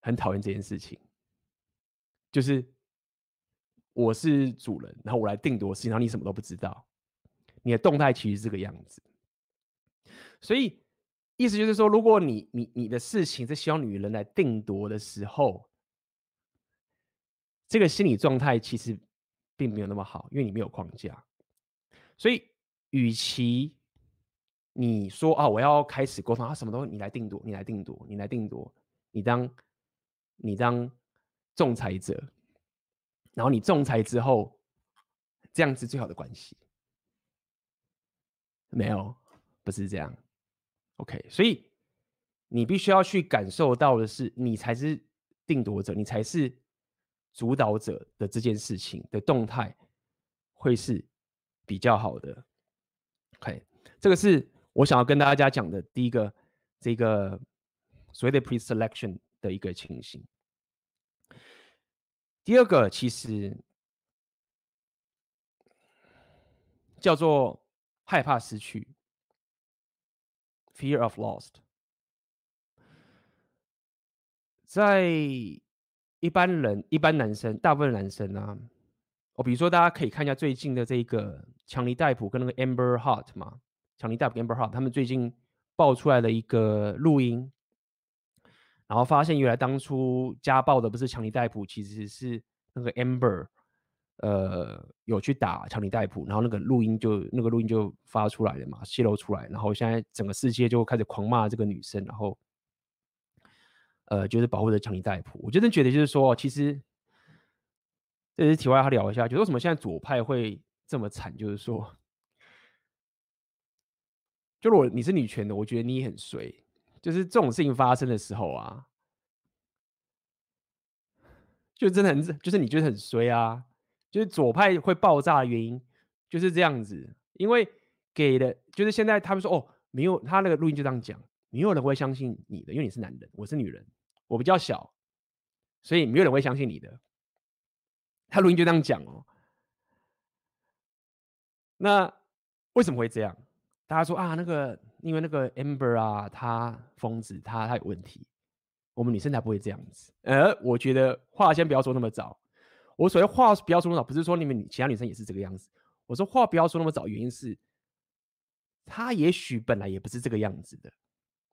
很讨厌这件事情，就是。我是主人，然后我来定夺事情，然后你什么都不知道。你的动态其实是这个样子，所以意思就是说，如果你你你的事情是希望女人来定夺的时候，这个心理状态其实并没有那么好，因为你没有框架。所以，与其你说啊，我要开始沟通，啊，什么都你来定夺，你来定夺，你来定夺，你当你当仲裁者。然后你仲裁之后，这样是最好的关系。没有，不是这样。OK，所以你必须要去感受到的是，你才是定夺者，你才是主导者的这件事情的动态会是比较好的。OK，这个是我想要跟大家讲的第一个，这个所谓的 pre-selection 的一个情形。第二个其实叫做害怕失去 （fear of lost）。在一般人、一般男生、大部分男生啊，哦，比如说大家可以看一下最近的这个强尼戴普跟那个 Amber Heard 嘛，强尼戴普跟、Amber 哈他们最近爆出来的一个录音。然后发现，原来当初家暴的不是强尼戴普，其实是那个 Amber，呃，有去打强尼戴普，然后那个录音就那个录音就发出来了嘛，泄露出来，然后现在整个世界就开始狂骂这个女生，然后，呃，就是保护着强尼戴普。我真的觉得就是说，其实这是题外话聊一下，就为什么现在左派会这么惨，就是说，就如果你是女权的，我觉得你很衰。就是这种事情发生的时候啊，就真的很，就是你觉得很衰啊。就是左派会爆炸的原因就是这样子，因为给的，就是现在他们说哦，没有，他那个录音就这样讲，没有人会相信你的，因为你是男人，我是女人，我比较小，所以没有人会相信你的。他录音就这样讲哦。那为什么会这样？大家说啊，那个因为那个 Amber 啊，她疯子，她她有问题。我们女生才不会这样子。呃，我觉得话先不要说那么早。我所谓话不要说那么早，不是说你们其他女生也是这个样子。我说话不要说那么早，原因是，他也许本来也不是这个样子的。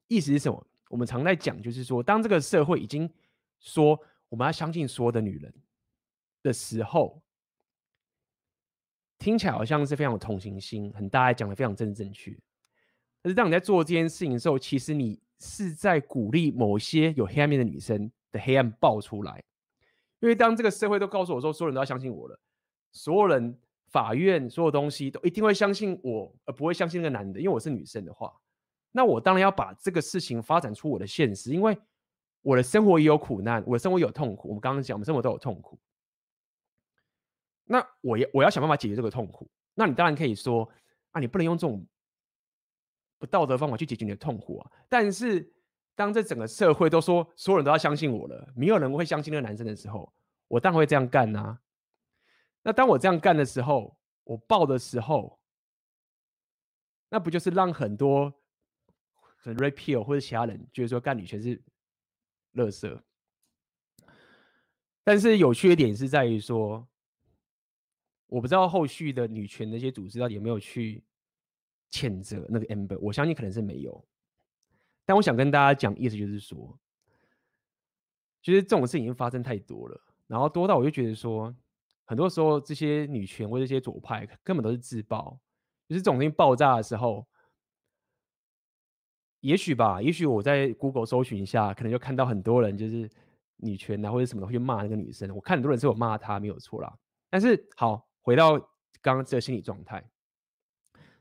意思是什么？我们常在讲，就是说，当这个社会已经说我们要相信所有的女人的时候。听起来好像是非常有同情心，很大家讲的非常正正确。但是当你在做这件事情的时候，其实你是在鼓励某些有黑暗面的女生的黑暗爆出来。因为当这个社会都告诉我说，所有人都要相信我了，所有人、法院、所有东西都一定会相信我，而不会相信那个男的，因为我是女生的话，那我当然要把这个事情发展出我的现实，因为我的生活也有苦难，我的生活也有痛苦。我们刚刚讲，我们生活都有痛苦。那我要我要想办法解决这个痛苦。那你当然可以说啊，你不能用这种不道德方法去解决你的痛苦啊。但是当这整个社会都说所有人都要相信我了，没有人会相信那个男生的时候，我当然会这样干呐。那当我这样干的时候，我爆的时候，那不就是让很多很 repeal 或者其他人觉得说干女权是垃圾？但是有趣的点是在于说。我不知道后续的女权那些组织到底有没有去谴责那个 Amber，我相信可能是没有。但我想跟大家讲，意思就是说，其实这种事情已经发生太多了，然后多到我就觉得说，很多时候这些女权或者这些左派根本都是自爆，就是这种东西爆炸的时候，也许吧，也许我在 Google 搜寻一下，可能就看到很多人就是女权啊或者什么会去骂那个女生，我看很多人是有骂她没有错啦，但是好。回到刚刚这个心理状态，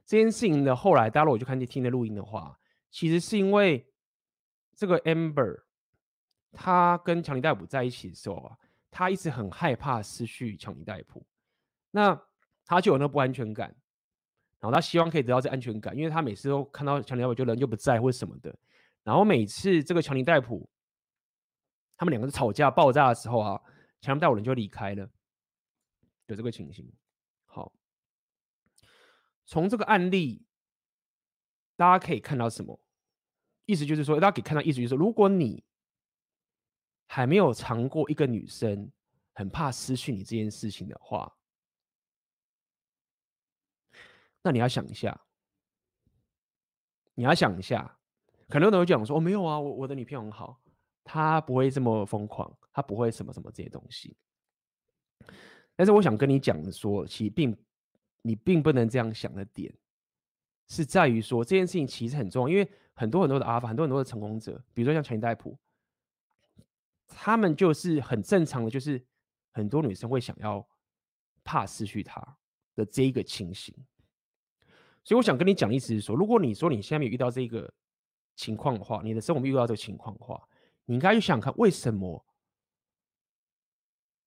这件事情的后来，大家如果去看你听的录音的话，其实是因为这个 Amber，他跟强尼戴普在一起的时候啊，他一直很害怕失去强尼戴普，那他就有那不安全感，然后他希望可以得到这安全感，因为他每次都看到强尼戴普就人就不在或者什么的，然后每次这个强尼戴普他们两个吵架爆炸的时候啊，强尼戴普人就离开了。有这个情形，好，从这个案例，大家可以看到什么？意思就是说，大家可以看到意思就是说，如果你还没有尝过一个女生很怕失去你这件事情的话，那你要想一下，你要想一下，很多人会讲说，哦，没有啊，我我的女朋友很好，她不会这么疯狂，她不会什么什么这些东西。但是我想跟你讲的说，其实并你并不能这样想的点，是在于说这件事情其实很重要，因为很多很多的阿法，很多很多的成功者，比如说像强尼戴普，他们就是很正常的，就是很多女生会想要怕失去他的这一个情形。所以我想跟你讲的意思是说，如果你说你现在有遇到这个情况的话，你的生活遇到这个情况的话，你应该去想看为什么。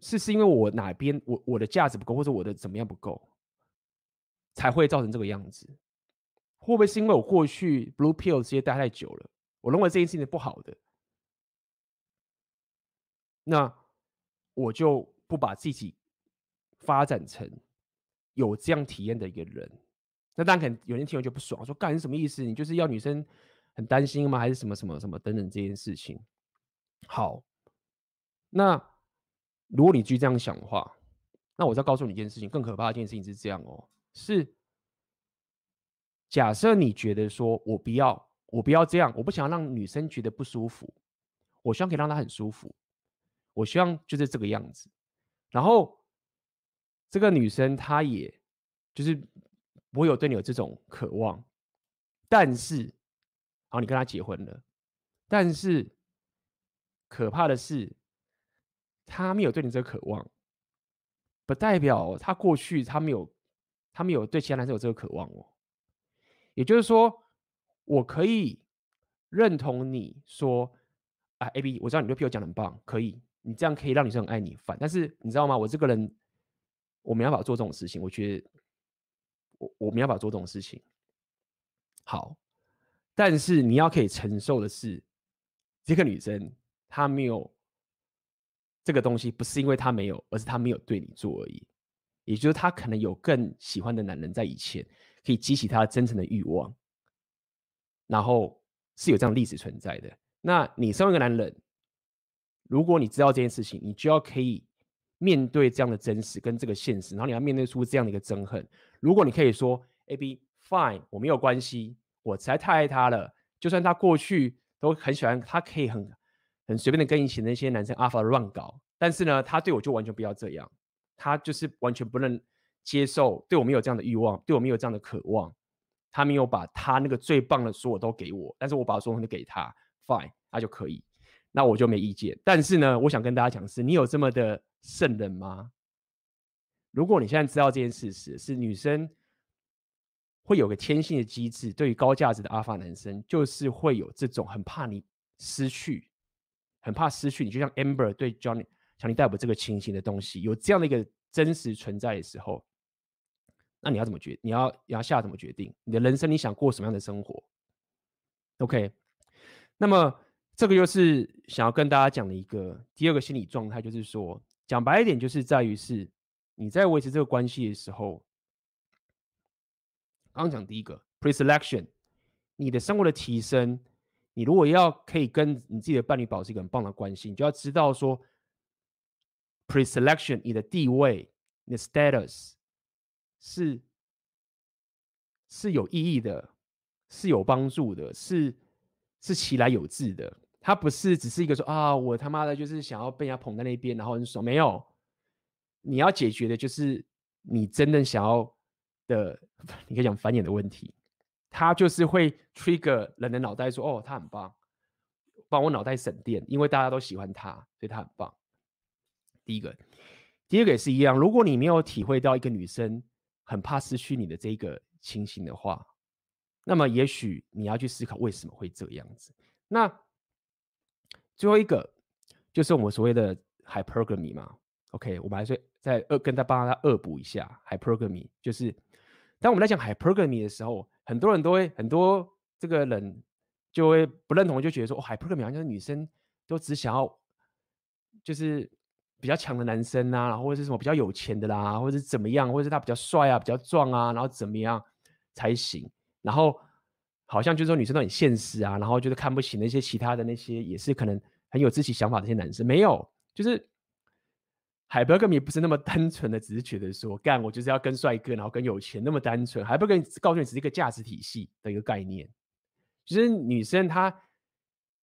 是是因为我哪边我我的价值不够，或者我的怎么样不够，才会造成这个样子？会不会是因为我过去 blue pill 这些待太久了？我认为这件事情是不好的，那我就不把自己发展成有这样体验的一个人。那当然可能有人听完就不爽，说干什么意思？你就是要女生很担心吗？还是什么什么什么等等这件事情？好，那。如果你继续这样想的话，那我再告诉你一件事情，更可怕的一件事情是这样哦，是假设你觉得说我不要，我不要这样，我不想让女生觉得不舒服，我希望可以让她很舒服，我希望就是这个样子，然后这个女生她也就是不会有对你有这种渴望，但是，好，你跟她结婚了，但是可怕的是。他没有对你这个渴望，不代表他过去他没有，他没有对其他男生有这个渴望哦。也就是说，我可以认同你说，啊，AB，我知道你对 P 我讲的很棒，可以，你这样可以让女生很爱你，反，但是你知道吗？我这个人，我没办法做这种事情。我觉得，我我没办法做这种事情。好，但是你要可以承受的是，这个女生她没有。这个东西不是因为他没有，而是他没有对你做而已。也就是他可能有更喜欢的男人在以前，可以激起他真诚的欲望，然后是有这样的历史存在的。那你身为一个男人，如果你知道这件事情，你就要可以面对这样的真实跟这个现实，然后你要面对出这样的一个憎恨。如果你可以说 A B fine，我没有关系，我实在太爱他了，就算他过去都很喜欢，他可以很很随便的跟以前那些男生阿法乱搞，但是呢，他对我就完全不要这样。他就是完全不能接受，对我没有这样的欲望，对我没有这样的渴望。他没有把他那个最棒的所有都给我，但是我把所有都给他，fine，他就可以，那我就没意见。但是呢，我想跟大家讲的是，你有这么的圣人吗？如果你现在知道这件事实，是女生会有个天性的机制，对于高价值的阿法男生，就是会有这种很怕你失去，很怕失去你，就像 Amber 对 Johnny。强尼戴普这个情形的东西，有这样的一个真实存在的时候，那你要怎么决？你要你要下怎么决定？你的人生你想过什么样的生活？OK，那么这个又是想要跟大家讲的一个第二个心理状态，就是说，讲白一点，就是在于是你在维持这个关系的时候，刚刚讲第一个 pre-selection，你的生活的提升，你如果要可以跟你自己的伴侣保持一个很棒的关系，你就要知道说。Pre-selection，你的地位，你的 status 是是有意义的，是有帮助的，是是其来有自的。他不是只是一个说啊，我他妈的就是想要被人家捧在那边，然后很爽。没有，你要解决的就是你真正想要的，你可以讲繁衍的问题。他就是会 trigger 人的脑袋说，哦，他很棒，帮我脑袋省电，因为大家都喜欢他，所以他很棒。第一个，第二个也是一样。如果你没有体会到一个女生很怕失去你的这个情形的话，那么也许你要去思考为什么会这样子。那最后一个就是我们所谓的 hypergamy 嘛。OK，我们还是再恶跟他帮他恶补一下 hypergamy，就是当我们在讲 hypergamy 的时候，很多人都会很多这个人就会不认同，就觉得说哦，hypergamy 好像女生都只想要就是。比较强的男生啊，或者是什么比较有钱的啦，或者是怎么样，或者是他比较帅啊，比较壮啊，然后怎么样才行？然后好像就是说女生都很现实啊，然后就是看不起那些其他的那些也是可能很有自己想法的那些男生。没有，就是海伯根本也不是那么单纯的，只是觉得说干我就是要跟帅哥，然后跟有钱那么单纯。海伯根告诉你，只是一个价值体系的一个概念。其实女生她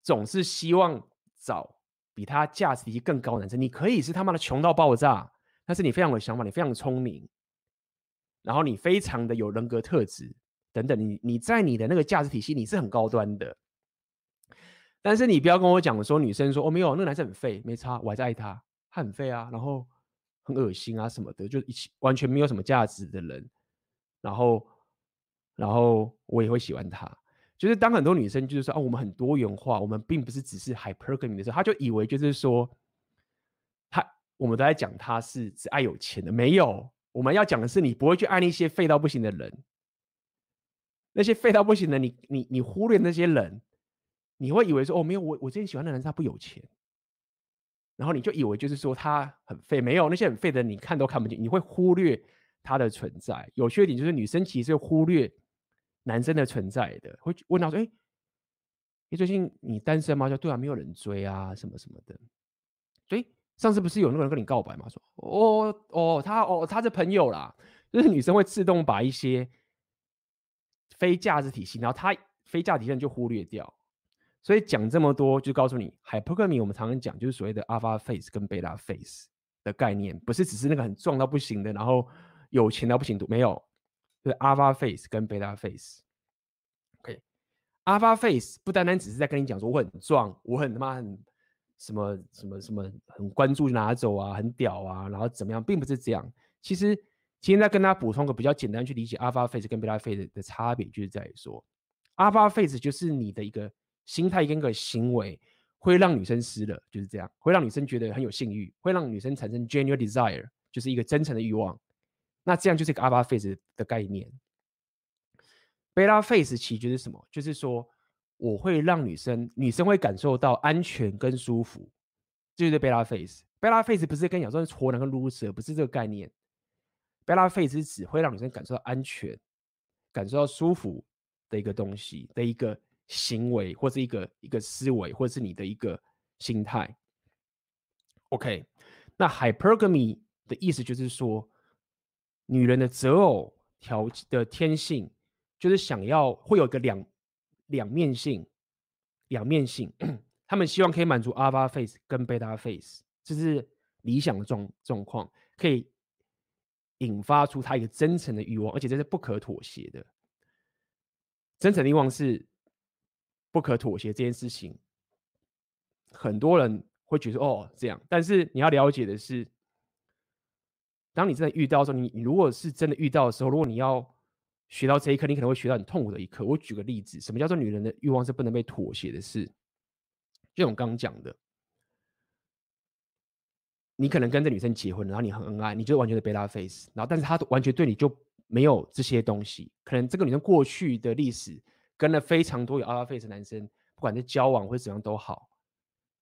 总是希望找。比他价值体系更高的男生，你可以是他妈的穷到爆炸，但是你非常有想法，你非常聪明，然后你非常的有人格特质等等，你你在你的那个价值体系你是很高端的，但是你不要跟我讲说女生说哦没有，那个男生很废，没差，我还是爱他，他很废啊，然后很恶心啊什么的，就一起完全没有什么价值的人，然后然后我也会喜欢他。就是当很多女生就是说啊，我们很多元化，我们并不是只是 hypergamy 的时候，她就以为就是说，她我们都在讲她是只爱有钱的，没有，我们要讲的是你不会去爱那些废到不行的人，那些废到不行的，你你你忽略那些人，你会以为说哦，没有，我我之前喜欢的人他不有钱，然后你就以为就是说他很废，没有，那些很废的你看都看不见，你会忽略他的存在。有缺点就是女生其实会忽略。男生的存在的会问到说：“哎，你最近你单身吗？”就：“对啊，没有人追啊，什么什么的。”所以上次不是有那个人跟你告白吗？说：“哦哦，他哦他是朋友啦。”就是女生会自动把一些非价值体系，然后他非价值体系就忽略掉。所以讲这么多，就告诉你，hypergamy 我们常常讲就是所谓的 alpha face 跟 beta face 的概念，不是只是那个很壮到不行的，然后有钱到不行，没有。就是 alpha face 跟 beta face，OK，alpha face 不单单只是在跟你讲说我很壮，我很他妈很什么什么什么很关注拿走啊，很屌啊，然后怎么样，并不是这样。其实今天再跟大家补充个比较简单去理解 alpha face 跟 beta face 的差别，就是在于说 alpha face 就是你的一个心态跟个行为会让女生湿了，就是这样，会让女生觉得很有性欲，会让女生产生 genuine desire，就是一个真诚的欲望。那这样就是一个 alpha face 的概念。beta face 其实就是什么？就是说我会让女生，女生会感受到安全跟舒服，这就是 beta face。Bella face 不是跟你讲说是挫男跟 loser，不是这个概念。Bella face 是指会让女生感受到安全、感受到舒服的一个东西的一个行为，或是一个一个思维，或者是你的一个心态。OK，那 hypergamy 的意思就是说，女人的择偶条的天性就是想要会有一个两两面性，两面性，他们希望可以满足 alpha face 跟 beta face，这是理想的状状况，可以。引发出他一个真诚的欲望，而且这是不可妥协的。真诚的欲望是不可妥协这件事情，很多人会觉得哦这样，但是你要了解的是，当你真的遇到的时候，你你如果是真的遇到的时候，如果你要学到这一刻，你可能会学到很痛苦的一刻。我举个例子，什么叫做女人的欲望是不能被妥协的事？就我刚刚讲的。你可能跟这女生结婚，然后你很恩爱，你就完全的 beta face，然后但是她完全对你就没有这些东西。可能这个女生过去的历史跟了非常多有 alpha face 的男生，不管是交往或者怎样都好，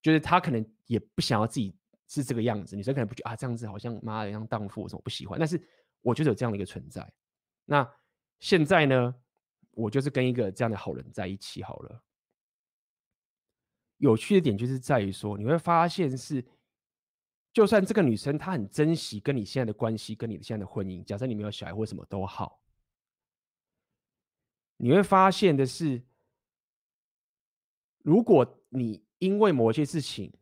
就是他可能也不想要自己是这个样子。女生可能不觉得啊这样子好像妈的像荡妇什么不喜欢，但是我觉得有这样的一个存在。那现在呢，我就是跟一个这样的好人在一起好了。有趣的点就是在于说，你会发现是。就算这个女生她很珍惜跟你现在的关系，跟你的现在的婚姻，假设你没有小孩或什么都好，你会发现的是，如果你因为某些事情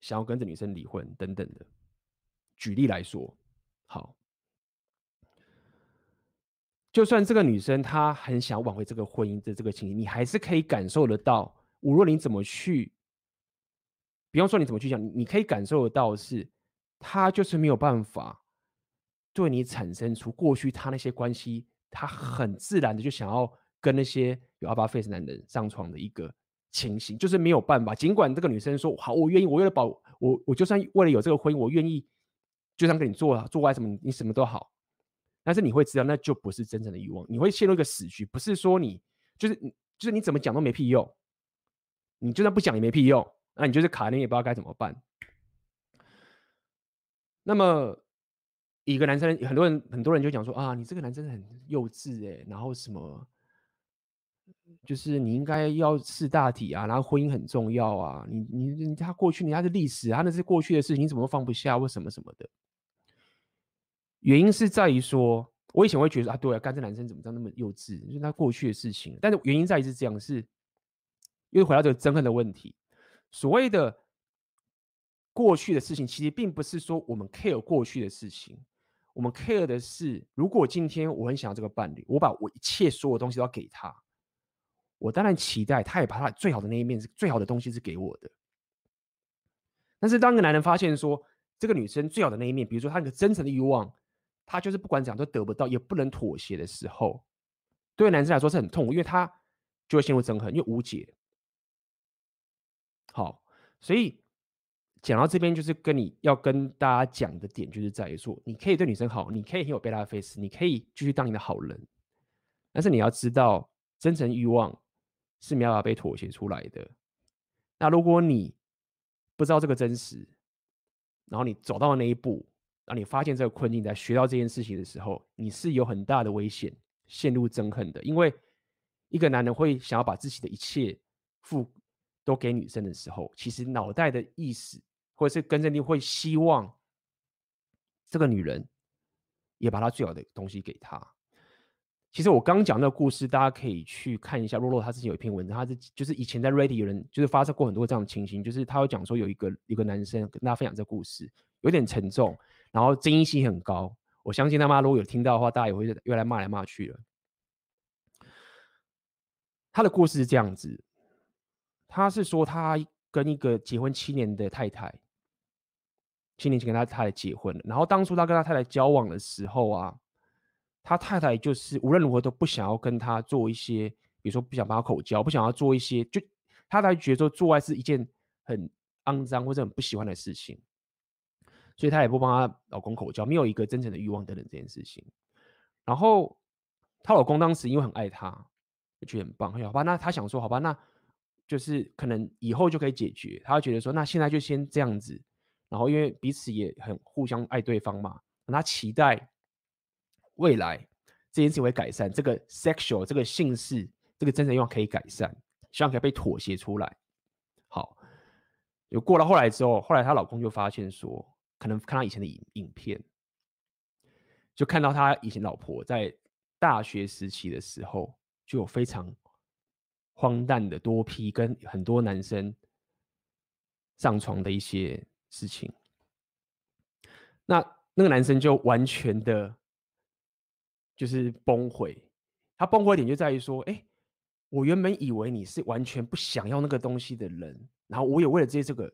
想要跟这女生离婚等等的，举例来说，好，就算这个女生她很想挽回这个婚姻的这个情形，你还是可以感受得到，无论你怎么去。比方说，你怎么去讲？你可以感受得到是，他就是没有办法对你产生出过去他那些关系，他很自然的就想要跟那些有 alpha face 男人上床的一个情形，就是没有办法。尽管这个女生说好，我愿意，我为了保我，我就算为了有这个婚姻，我愿意就算跟你做做爱什么，你什么都好。但是你会知道，那就不是真正的欲望，你会陷入一个死局。不是说你就是就是你怎么讲都没屁用，你就算不讲也没屁用。那你就是卡，你也不知道该怎么办。那么，一个男生，很多人很多人就讲说啊，你这个男生很幼稚哎，然后什么，就是你应该要识大体啊，然后婚姻很重要啊，你你你他过去你他是历史，他那是过去的事情，你怎么都放不下或什么什么的。原因是在于说，我以前会觉得啊，对啊，干这男生怎么这样那么幼稚，就是他过去的事情。但是原因在于是这样，是又回到这个憎恨的问题。所谓的过去的事情，其实并不是说我们 care 过去的事情，我们 care 的是，如果今天我很想要这个伴侣，我把我一切所有东西都要给他，我当然期待他也把他最好的那一面，是最好的东西是给我的。但是当一个男人发现说，这个女生最好的那一面，比如说她那个真诚的欲望，他就是不管怎样都得不到，也不能妥协的时候，对男生来说是很痛苦，因为他就会陷入憎恨，因为无解。好，所以讲到这边，就是跟你要跟大家讲的点，就是在于说，你可以对女生好，你可以很有 beta face，你可以继续当你的好人，但是你要知道，真诚欲望是没有办法被妥协出来的。那如果你不知道这个真实，然后你走到那一步，然后你发现这个困境，在学到这件事情的时候，你是有很大的危险陷入憎恨的，因为一个男人会想要把自己的一切付。都给女生的时候，其实脑袋的意识，或者是根深蒂固会希望这个女人也把她最好的东西给她。其实我刚讲那个故事，大家可以去看一下。洛洛他之前有一篇文章，他是就是以前在 Ready 有人就是发生过很多这样的情形，就是他有讲说有一个一个男生跟大家分享这个故事，有点沉重，然后争议性很高。我相信他妈如果有听到的话，大家也会又来骂来骂去了。他的故事是这样子。他是说，他跟一个结婚七年的太太，七年前跟他太太结婚了。然后当初他跟他太太交往的时候啊，他太太就是无论如何都不想要跟他做一些，比如说不想帮他口交，不想要做一些，就他才觉得说做爱是一件很肮脏或者很不喜欢的事情，所以他也不帮他老公口交，没有一个真诚的欲望等等这件事情。然后她老公当时因为很爱她，就觉得很棒，好吧，那他想说，好吧，那。就是可能以后就可以解决。他觉得说，那现在就先这样子，然后因为彼此也很互相爱对方嘛，他期待未来这件事情会改善，这个 sexual 这个性事这个真正欲望可以改善，希望可以被妥协出来。好，有过了后来之后，后来她老公就发现说，可能看他以前的影影片，就看到他以前老婆在大学时期的时候就有非常。荒诞的多批跟很多男生上床的一些事情，那那个男生就完全的，就是崩溃。他崩溃点就在于说，哎，我原本以为你是完全不想要那个东西的人，然后我也为了这些这个，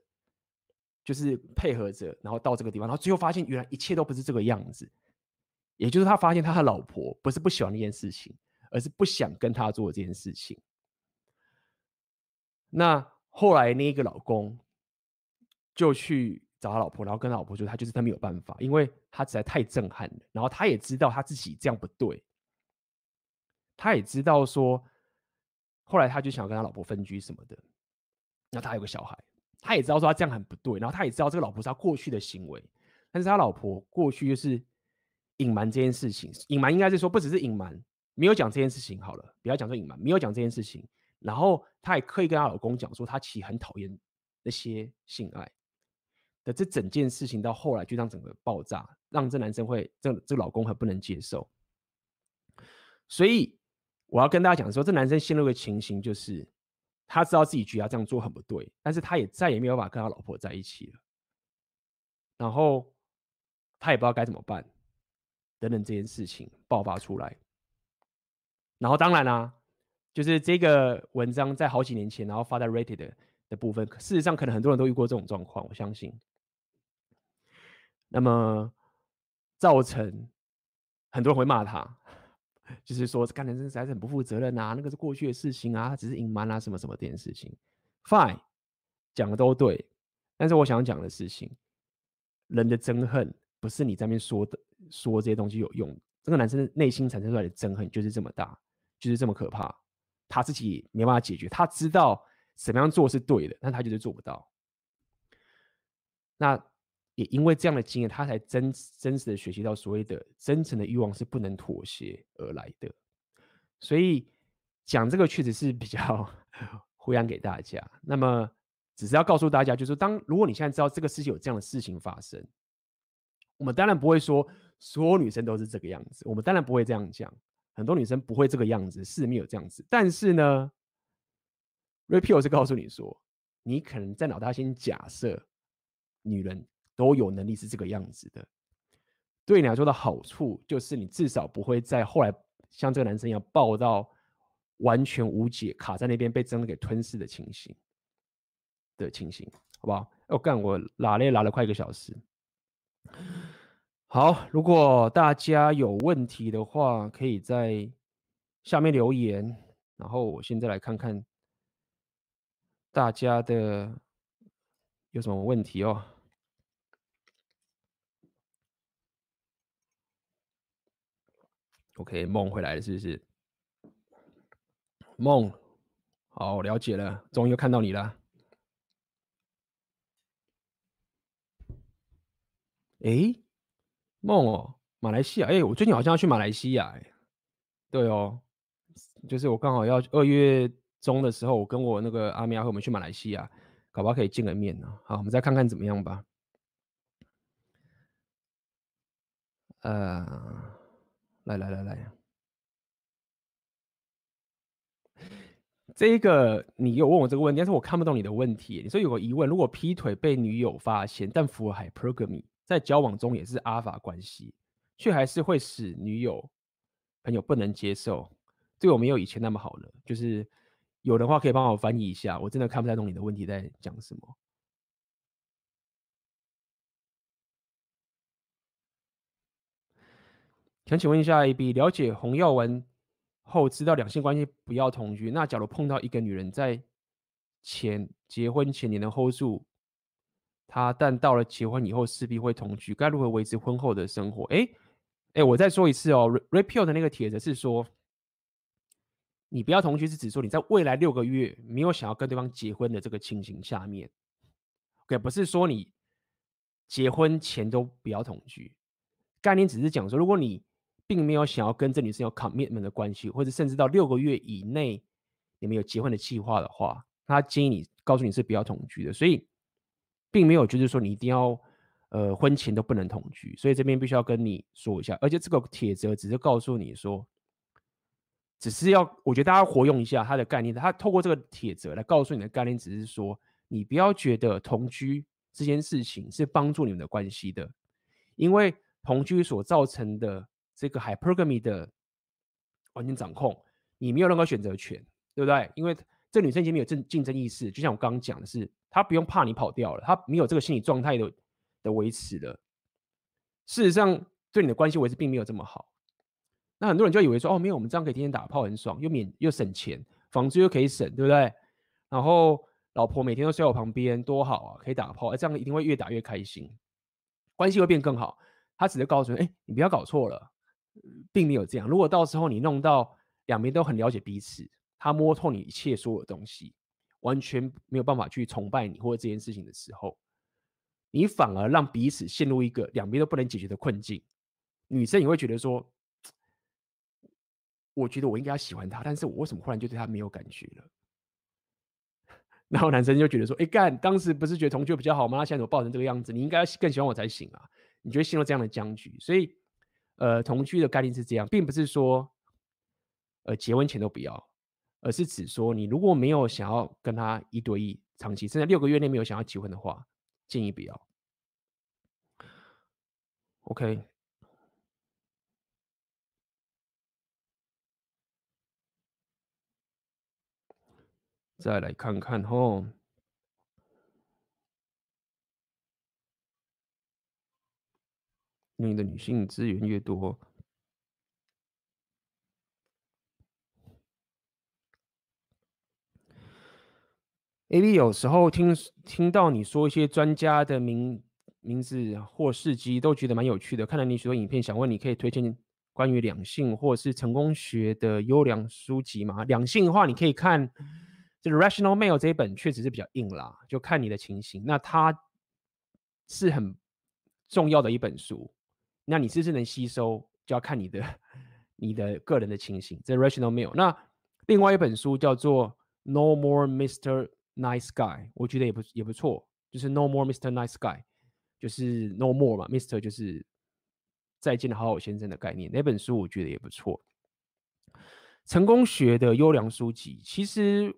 就是配合着，然后到这个地方，然后最后发现原来一切都不是这个样子。也就是他发现他的老婆不是不喜欢那件事情，而是不想跟他做这件事情。那后来那一个老公就去找他老婆，然后跟他老婆说，他就是他没有办法，因为他实在太震撼了。然后他也知道他自己这样不对，他也知道说，后来他就想跟他老婆分居什么的。那他有个小孩，他也知道说他这样很不对。然后他也知道这个老婆是他过去的行为，但是他老婆过去就是隐瞒这件事情，隐瞒应该是说不只是隐瞒，没有讲这件事情好了，不要讲说隐瞒，没有讲这件事情。然后她也刻意跟她老公讲说，她其实很讨厌那些性爱的这整件事情，到后来就让整个爆炸，让这男生会这这老公很不能接受。所以我要跟大家讲说，这男生陷入的情形就是，他知道自己觉得这样做很不对，但是他也再也没有办法跟他老婆在一起了。然后他也不知道该怎么办，等等这件事情爆发出来。然后当然啦、就是这个文章在好几年前，然后发在 Reddit 的，的部分。事实上，可能很多人都遇过这种状况，我相信。那么造成很多人会骂他，就是说这干男生实在是很不负责任啊，那个是过去的事情啊，他只是隐瞒啊，什么什么这件事情。Fine，讲的都对，但是我想讲的事情，人的憎恨不是你在那边说的，说这些东西有用。这个男生内心产生出来的憎恨就是这么大，就是这么可怕。他自己没办法解决，他知道怎么样做是对的，但他就是做不到。那也因为这样的经验，他才真真实的学习到所谓的真诚的欲望是不能妥协而来的。所以讲这个确实是比较 灰暗给大家。那么只是要告诉大家，就是，当如果你现在知道这个世界有这样的事情发生，我们当然不会说所有女生都是这个样子，我们当然不会这样讲。很多女生不会这个样子，是没有这样子。但是呢，Rapio 是告诉你说，你可能在脑袋先假设，女人都有能力是这个样子的。对你来说的好处，就是你至少不会在后来像这个男生一样爆到完全无解，卡在那边被真的给吞噬的情形的情形，好不好？我干，我拉了拉了快一个小时。好，如果大家有问题的话，可以在下面留言。然后我现在来看看大家的有什么问题哦。OK，梦回来了，是不是？梦，好，了解了，终于又看到你了。诶。梦哦，马来西亚，哎，我最近好像要去马来西亚，哎，对哦，就是我刚好要二月中的时候，我跟我那个阿米亚和我们去马来西亚，搞不好可以见个面呢。好，我们再看看怎么样吧。呃，来来来来，这个你有问我这个问题，但是我看不懂你的问题。你说有个疑问，如果劈腿被女友发现，但符合海 pergamy，。在交往中也是阿法关系，却还是会使女友朋友不能接受，对我没有以前那么好了。就是有的话可以帮我翻译一下，我真的看不太懂你的问题在讲什么。想请问一下 AB，了解红药丸后知道两性关系不要同居，那假如碰到一个女人在前结婚前你能 hold 住？他但到了结婚以后势必会同居，该如何维持婚后的生活？哎哎，我再说一次哦，Rapio 的那个帖子是说，你不要同居是指说你在未来六个月没有想要跟对方结婚的这个情形下面，OK，不是说你结婚前都不要同居，概念只是讲说，如果你并没有想要跟这女生有 commitment 的关系，或者甚至到六个月以内你们有结婚的计划的话，他建议你告诉你是不要同居的，所以并没有就是说你一定要呃婚前都不能同居，所以这边必须要跟你说一下，而且这个帖子只是告诉你说。只是要，我觉得大家活用一下它的概念。他透过这个帖子来告诉你的概念，只是说，你不要觉得同居这件事情是帮助你们的关系的，因为同居所造成的这个 hypergamy 的完全掌控，你没有任何选择权，对不对？因为这女生已经没有竞竞争意识，就像我刚刚讲的是，她不用怕你跑掉了，她没有这个心理状态的的维持的。事实上，对你的关系维持并没有这么好。那很多人就以为说，哦，没有，我们这样可以天天打炮，很爽，又免又省钱，房租又可以省，对不对？然后老婆每天都睡我旁边，多好啊，可以打炮，这样一定会越打越开心，关系会变更好。他只是告诉你，哎，你不要搞错了，并没有这样。如果到时候你弄到两边都很了解彼此，他摸透你一切所有东西，完全没有办法去崇拜你或者这件事情的时候，你反而让彼此陷入一个两边都不能解决的困境。女生也会觉得说。我觉得我应该要喜欢他，但是我为什么忽然就对他没有感觉了？然后男生就觉得说：“哎干，当时不是觉得同居比较好吗？现在怎么抱成这个样子？你应该要更喜欢我才行啊！”你觉得陷入这样的僵局，所以呃，同居的概念是这样，并不是说呃结婚前都不要，而是指说你如果没有想要跟他一对一长期，甚至六个月内没有想要结婚的话，建议不要。OK。再来看看吼，你的女性资源越多，AB 有时候听听到你说一些专家的名名字或事迹，都觉得蛮有趣的。看了你许多影片，想问你可以推荐关于两性或是成功学的优良书籍吗？两性的话，你可以看。这个《Rational Male》这一本确实是比较硬啦，就看你的情形。那它是很重要的一本书，那你是不是能吸收，就要看你的 你的个人的情形。这《Rational Male》，那另外一本书叫做《No More Mr. Nice Guy》，我觉得也不也不错，就是《No More Mr. Nice Guy》，就是 No More 嘛，Mr. 就是再见的好好先生的概念。那本书我觉得也不错。成功学的优良书籍，其实。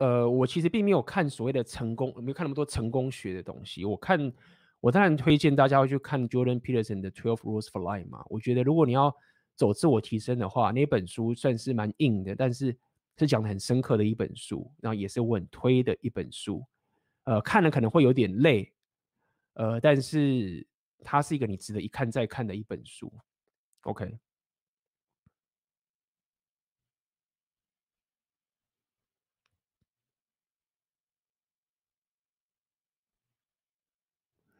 呃，我其实并没有看所谓的成功，没有看那么多成功学的东西。我看，我当然推荐大家会去看 Jordan Peterson 的《Twelve Rules for Life》嘛。我觉得如果你要走自我提升的话，那本书算是蛮硬的，但是是讲的很深刻的一本书，然后也是我很推的一本书。呃，看了可能会有点累，呃，但是它是一个你值得一看再看的一本书。OK。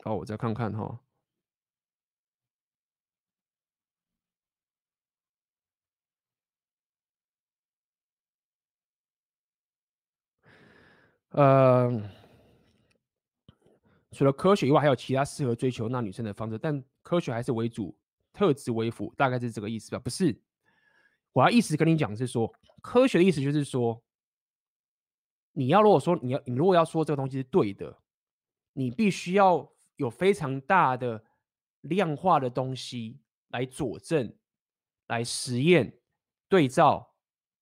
好，我再看看哈。呃，除了科学以外，还有其他适合追求那女生的方式，但科学还是为主，特质为辅，大概是这个意思吧？不是，我要意思跟你讲是说，科学的意思就是说，你要如果说你要你如果要说这个东西是对的，你必须要。有非常大的量化的东西来佐证、来实验、对照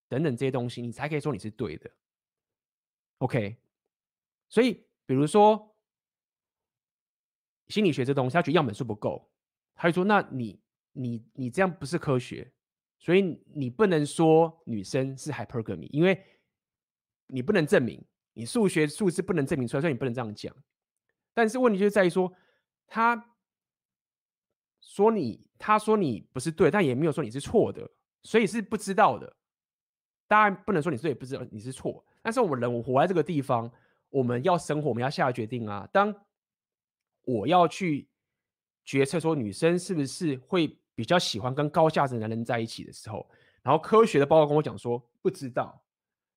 等等这些东西，你才可以说你是对的。OK，所以比如说心理学这东西，他觉得样本数不够，他就说：那你、你、你这样不是科学，所以你不能说女生是 hypergamy，因为你不能证明，你数学数字不能证明出来，所以你不能这样讲。但是问题就在于说，他说你，他说你不是对，但也没有说你是错的，所以是不知道的。当然不能说你是对，不知道你是错。但是我们人，我活在这个地方，我们要生活，我们要下决定啊。当我要去决策说女生是不是会比较喜欢跟高价值的男人在一起的时候，然后科学的报告跟我讲说不知道，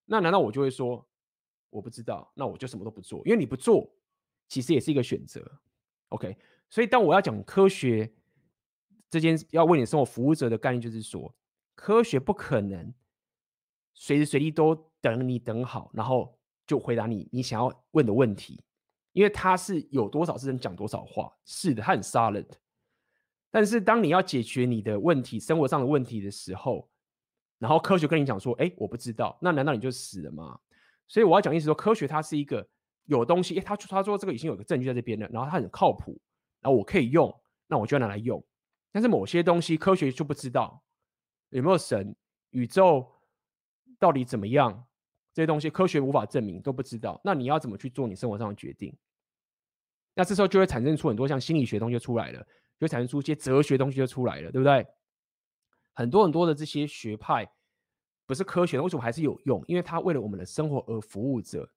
那难道我就会说我不知道？那我就什么都不做，因为你不做，其实也是一个选择。OK，所以当我要讲科学这件要为你生活服务者的概念，就是说科学不可能随时随地都等你等好，然后就回答你你想要问的问题，因为它是有多少是能讲多少话，是的，它很 solid。但是当你要解决你的问题、生活上的问题的时候，然后科学跟你讲说：“哎，我不知道。”那难道你就死了吗？所以我要讲意思说，科学它是一个有东西，哎，他他说这个已经有个证据在这边了，然后它很靠谱，然后我可以用，那我就拿来用。但是某些东西科学就不知道有没有神、宇宙到底怎么样，这些东西科学无法证明，都不知道。那你要怎么去做你生活上的决定？那这时候就会产生出很多像心理学东西就出来了。就产生出一些哲学东西就出来了，对不对？很多很多的这些学派不是科学，为什么还是有用？因为它为了我们的生活而服务着。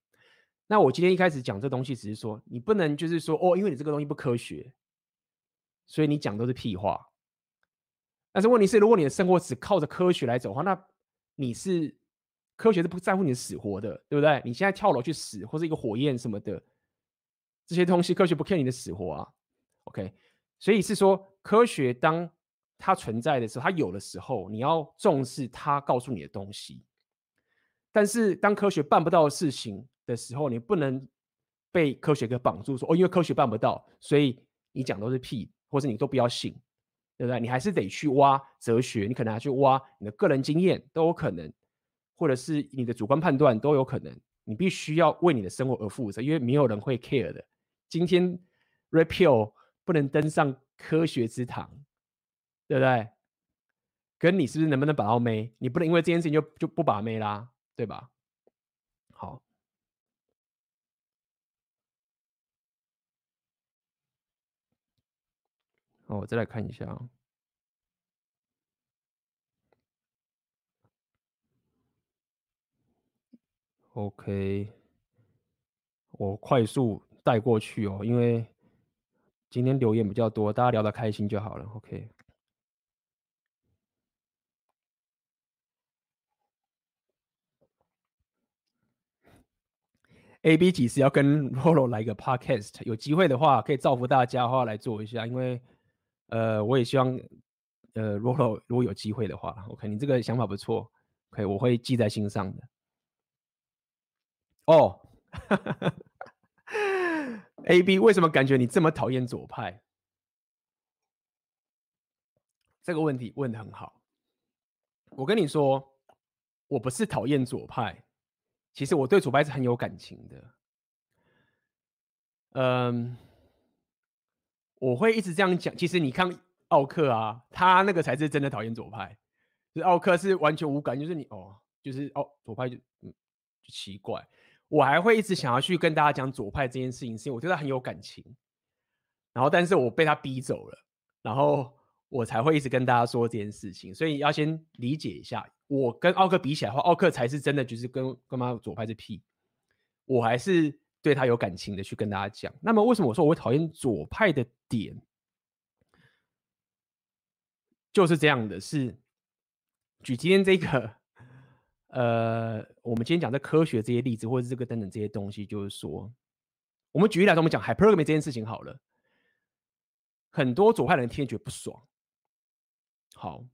那我今天一开始讲这东西，只是说你不能就是说哦，因为你这个东西不科学，所以你讲都是屁话。但是问题是，如果你的生活只靠着科学来走的话，那你是科学是不在乎你的死活的，对不对？你现在跳楼去死，或是一个火焰什么的，这些东西科学不 care 你的死活啊。OK。所以是说，科学当它存在的时候，它有的时候，你要重视它告诉你的东西。但是当科学办不到的事情的时候，你不能被科学给绑住，说哦，因为科学办不到，所以你讲都是屁，或者你都不要信，对不对？你还是得去挖哲学，你可能还去挖你的个人经验都有可能，或者是你的主观判断都有可能。你必须要为你的生活而负责，因为没有人会 care 的。今天 repeal。不能登上科学之堂，对不对？跟你是不是能不能把到妹？你不能因为这件事情就就不把妹啦，对吧？好，哦，我再来看一下啊。OK，我快速带过去哦，因为。今天留言比较多，大家聊得开心就好了。OK。AB 几时要跟 Rolo 来个 Podcast？有机会的话，可以造福大家的话来做一下，因为呃，我也希望呃 Rolo 如果有机会的话，OK，你这个想法不错，OK，我会记在心上的。哦。A B，为什么感觉你这么讨厌左派？这个问题问的很好。我跟你说，我不是讨厌左派，其实我对左派是很有感情的。嗯，我会一直这样讲。其实你看奥克啊，他那个才是真的讨厌左派。就是奥克是完全无感，就是你哦，就是哦，左派就嗯，就奇怪。我还会一直想要去跟大家讲左派这件事情，是因为我对他很有感情。然后，但是我被他逼走了，然后我才会一直跟大家说这件事情。所以要先理解一下，我跟奥克比起来的话，奥克才是真的就是跟跟妈左派是屁。我还是对他有感情的去跟大家讲。那么，为什么我说我会讨厌左派的点，就是这样的，是举今天这个。呃，我们今天讲的科学这些例子，或者这个等等这些东西，就是说，我们举例来说，我们讲 hypergamy 这件事情好了，很多左派人听觉得不爽。好，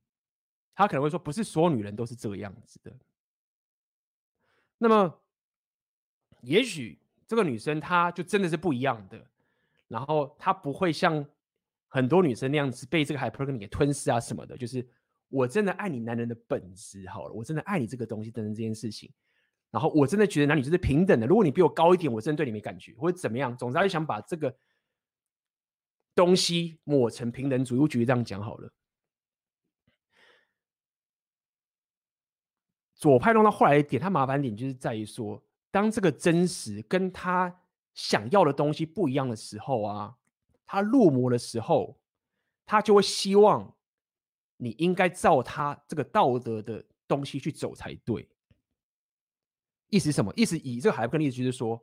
他可能会说，不是所有女人都是这个样子的。那么，也许这个女生她就真的是不一样的，然后她不会像很多女生那样子被这个 hypergamy 给吞噬啊什么的，就是。我真的爱你男人的本质，好了，我真的爱你这个东西等等这件事情，然后我真的觉得男女就是平等的。如果你比我高一点，我真的对你没感觉，或者怎么样，总之他就想把这个东西抹成平等主义，我觉得这样讲好了。左派弄到后来一点，他麻烦点就是在于说，当这个真实跟他想要的东西不一样的时候啊，他入魔的时候，他就会希望。你应该照他这个道德的东西去走才对。意思是什么？意思以这个海伯格例子就是说，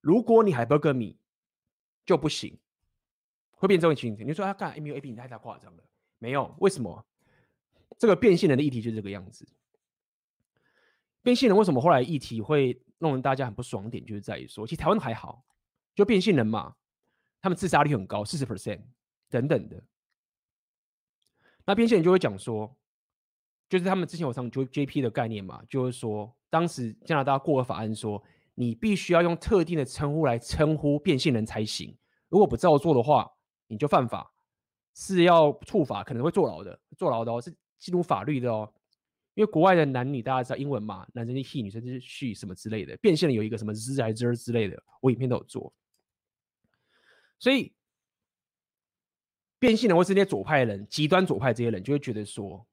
如果你海伯格米就不行，会变这种情景。你说他干 MUA B，你太太夸张了。没有，为什么？这个变性人的议题就是这个样子。变性人为什么后来议题会弄得大家很不爽点，就是在于说，其实台湾还好，就变性人嘛，他们自杀率很高，四十 percent 等等的。那变性人就会讲说，就是他们之前有上 JJP 的概念嘛，就是说，当时加拿大过个法案说，你必须要用特定的称呼来称呼变性人才行，如果不照做的话，你就犯法，是要处罚，可能会坐牢的，坐牢的哦，是进入法律的哦。因为国外的男女大家知道英文嘛，男生是 he，女生是 she 什么之类的，变性人有一个什么 z 还 z 之类的，我影片都有做。所以变性人或是那些左派的人，极端左派这些人就会觉得说，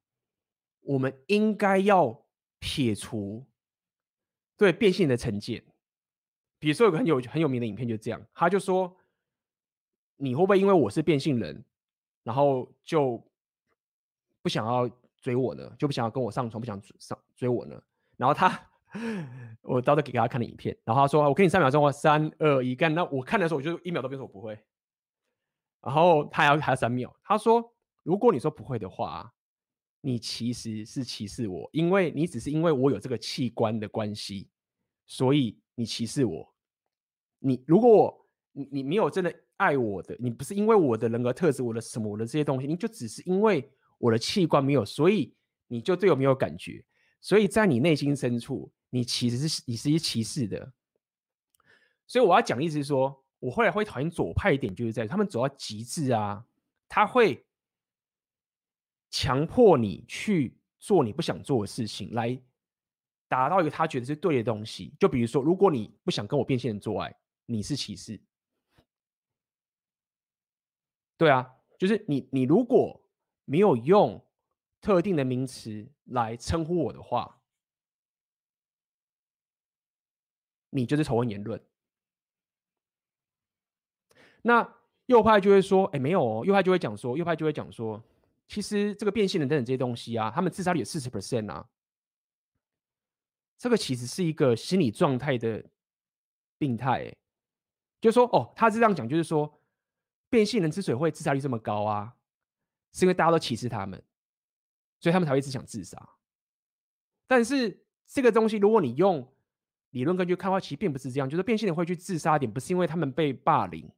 我们应该要撇除对变性的成见。比如说有个很有很有名的影片就这样，他就说，你会不会因为我是变性人，然后就不想要？追我呢，就不想要跟我上床，不想上追我呢。然后他，我到时给他看的影片，然后他说：“我给你三秒钟，我三二一干。”那我看的时候，我就一秒都别说我不会。然后他要还要三秒，他说：“如果你说不会的话，你其实是歧视我，因为你只是因为我有这个器官的关系，所以你歧视我。你如果你你没有真的爱我的，你不是因为我的人格特质，我的什么我的这些东西，你就只是因为。”我的器官没有，所以你就对我没有感觉，所以在你内心深处，你其实是你是一歧视的。所以我要讲的意思是说，我后来会讨厌左派一点，就是在他们走到极致啊，他会强迫你去做你不想做的事情，来达到一个他觉得是对的东西。就比如说，如果你不想跟我变性人做爱，你是歧视。对啊，就是你你如果。没有用特定的名词来称呼我的话，你就是仇恨言论。那右派就会说：“哎，没有哦。”右派就会讲说：“右派就会讲说，其实这个变性人等等这些东西啊，他们自杀率有四十 percent 啊。这个其实是一个心理状态的病态。就是说，哦，他是这样讲，就是说，变性人之所以会自杀率这么高啊。”是因为大家都歧视他们，所以他们才会一直想自杀。但是这个东西，如果你用理论根据看的话，其实并不是这样。就是变性人会去自杀点，不是因为他们被霸凌。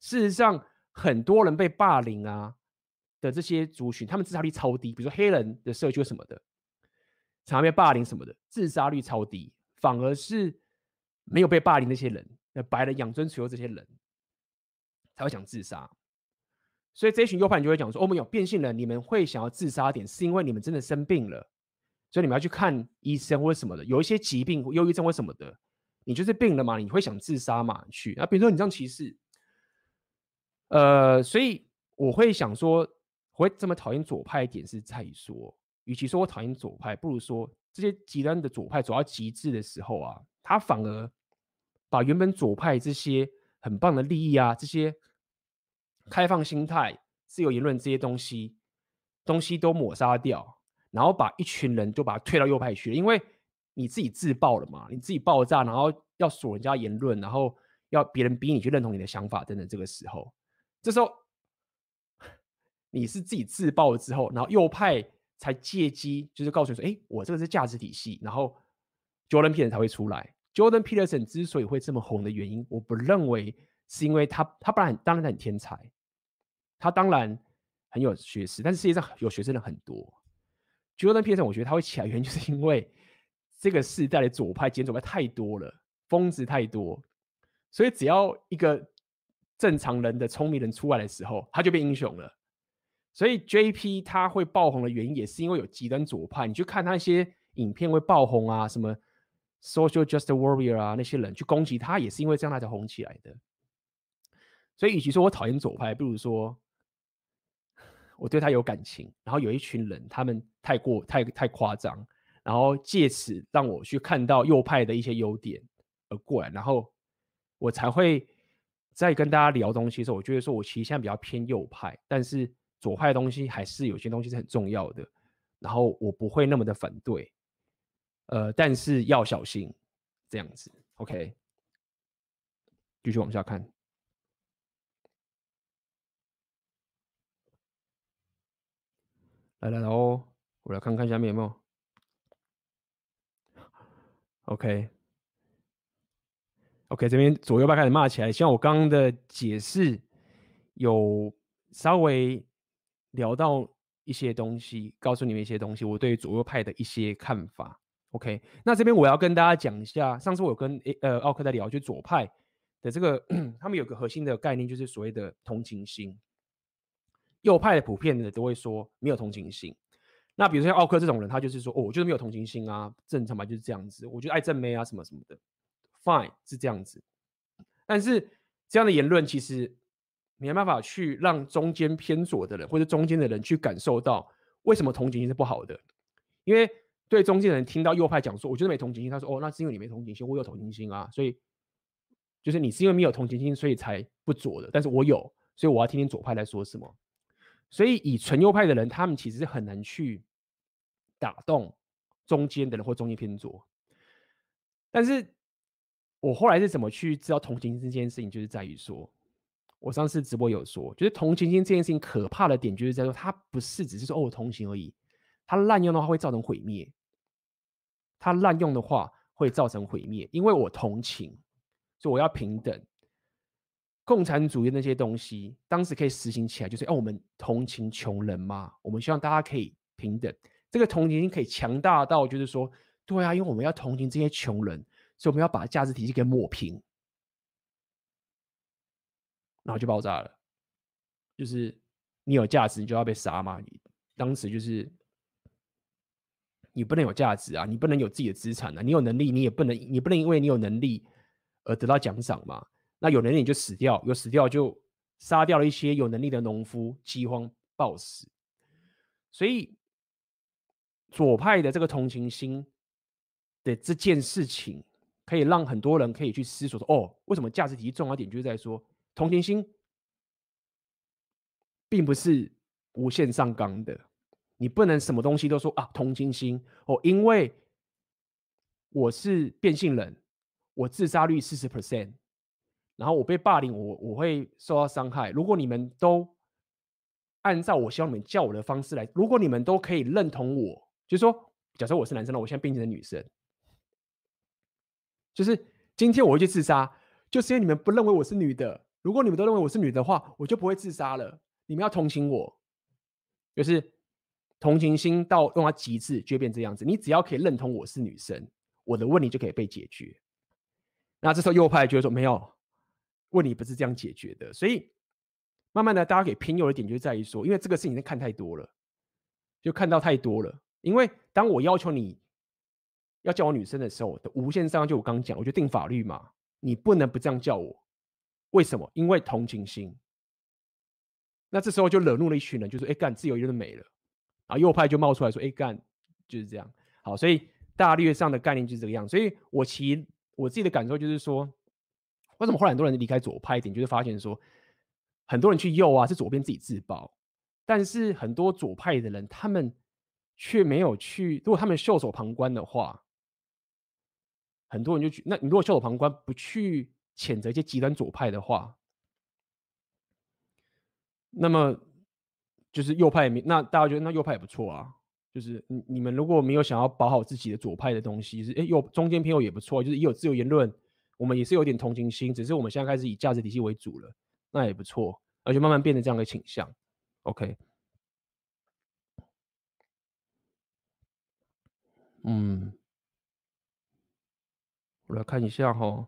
事实上，很多人被霸凌啊的这些族群，他们自杀率超低。比如说黑人的社区什么的，常常被霸凌什么的，自杀率超低。反而是没有被霸凌那些人，那白人养尊处优这些人，才会想自杀。所以这群右派人就会讲说：“哦，没有变性人，你们会想要自杀点，是因为你们真的生病了，所以你们要去看医生或者什么的，有一些疾病，忧郁症或什么的，你就是病了嘛，你会想自杀嘛？去啊，比如说你这样歧视，呃，所以我会想说，我会这么讨厌左派一点是在于说，与其说我讨厌左派，不如说这些极端的左派走到极致的时候啊，他反而把原本左派这些很棒的利益啊，这些。”开放心态、自由言论这些东西，东西都抹杀掉，然后把一群人就把他推到右派去了。因为你自己自爆了嘛，你自己爆炸，然后要锁人家言论，然后要别人逼你去认同你的想法等等。这个时候，这时候 你是自己自爆了之后，然后右派才借机就是告诉你说：“哎，我这个是价值体系。”然后 Jordan Peterson 才会出来。Jordan Peterson 之所以会这么红的原因，我不认为是因为他，他当然当然很天才。他当然很有学识，但是世界上有学识的很多。Jordan ps 我觉得他会起来原因就是因为这个世代的左派、极左派太多了，疯子太多，所以只要一个正常人的聪明人出来的时候，他就变英雄了。所以 JP 他会爆红的原因，也是因为有极端左派。你去看他那些影片会爆红啊，什么 Social Justice Warrior 啊，那些人去攻击他，也是因为这样他才红起来的。所以，与其说我讨厌左派，不如说。我对他有感情，然后有一群人，他们太过太太夸张，然后借此让我去看到右派的一些优点而过来，然后我才会在跟大家聊东西的时候，我觉得说我其实现在比较偏右派，但是左派的东西还是有些东西是很重要的，然后我不会那么的反对，呃，但是要小心这样子，OK，继续往下看。来来来哦，我来看看下面有没有。OK，OK，、这边左右派开始骂起来，希望我刚刚的解释有稍微聊到一些东西，告诉你们一些东西，我对左右派的一些看法。OK，那这边我要跟大家讲一下，上次我有跟呃奥克在聊，就左派的这个，他们有个核心的概念，就是所谓的同情心。右派的普遍的都会说没有同情心。那比如说像奥克这种人，他就是说，哦，我就是没有同情心啊，正常吧，就是这样子。我觉得爱正妹啊，什么什么的，fine 是这样子。但是这样的言论其实没办法去让中间偏左的人或者中间的人去感受到为什么同情心是不好的。因为对中间的人听到右派讲说，我觉得没同情心，他说，哦，那是因为你没同情心，我有同情心啊，所以就是你是因为没有同情心，所以才不左的。但是我有，所以我要听听左派来说什么。所以，以纯右派的人，他们其实是很难去打动中间的人或中间偏左。但是我后来是怎么去知道同情心这件事情，就是在于说，我上次直播有说，就是同情心这件事情可怕的点，就是在说它不是只是说哦同情而已，它滥用的话会造成毁灭。它滥用的话会造成毁灭，因为我同情，所以我要平等。共产主义那些东西，当时可以实行起来，就是要我们同情穷人嘛。我们希望大家可以平等，这个同情心可以强大到，就是说，对啊，因为我们要同情这些穷人，所以我们要把价值体系给抹平，然后就爆炸了。就是你有价值，你就要被杀嘛。你当时就是你不能有价值啊，你不能有自己的资产啊，你有能力，你也不能，你不能因为你有能力而得到奖赏嘛。那有能力你就死掉，有死掉就杀掉了一些有能力的农夫，饥荒暴死。所以左派的这个同情心的这件事情，可以让很多人可以去思索说：哦，为什么价值体系重要点就是在说同情心，并不是无限上纲的。你不能什么东西都说啊同情心哦，因为我是变性人，我自杀率四十 percent。然后我被霸凌，我我会受到伤害。如果你们都按照我希望你们叫我的方式来，如果你们都可以认同我，就是说，假设我是男生了，我现在变成女生，就是今天我会去自杀，就是因为你们不认为我是女的。如果你们都认为我是女的话，我就不会自杀了。你们要同情我，就是同情心到用到极致就变这样子。你只要可以认同我是女生，我的问题就可以被解决。那这时候右派就会说没有。问题不是这样解决的，所以慢慢的，大家给偏右的点就在于说，因为这个事情看太多了，就看到太多了。因为当我要求你要叫我女生的时候，的无限上就我刚讲，我就定法律嘛，你不能不这样叫我。为什么？因为同情心。那这时候就惹怒了一群人，就说：“哎干，自由意就没了。”然后右派就冒出来说：“哎干，就是这样。”好，所以大略上的概念就是这个样。所以我其我自己的感受就是说。为什么后来很多人离开左派一点，就是发现说，很多人去右啊，是左边自己自爆，但是很多左派的人，他们却没有去。如果他们袖手旁观的话，很多人就去。那你如果袖手旁观，不去谴责一些极端左派的话，那么就是右派也没。那大家觉得那右派也不错啊。就是你你们如果没有想要保好自己的左派的东西，是哎右中间偏右也不错，就是也有自由言论。我们也是有点同情心，只是我们现在开始以价值体系为主了，那也不错，而且慢慢变得这样的倾向。OK，嗯，我来看一下哈。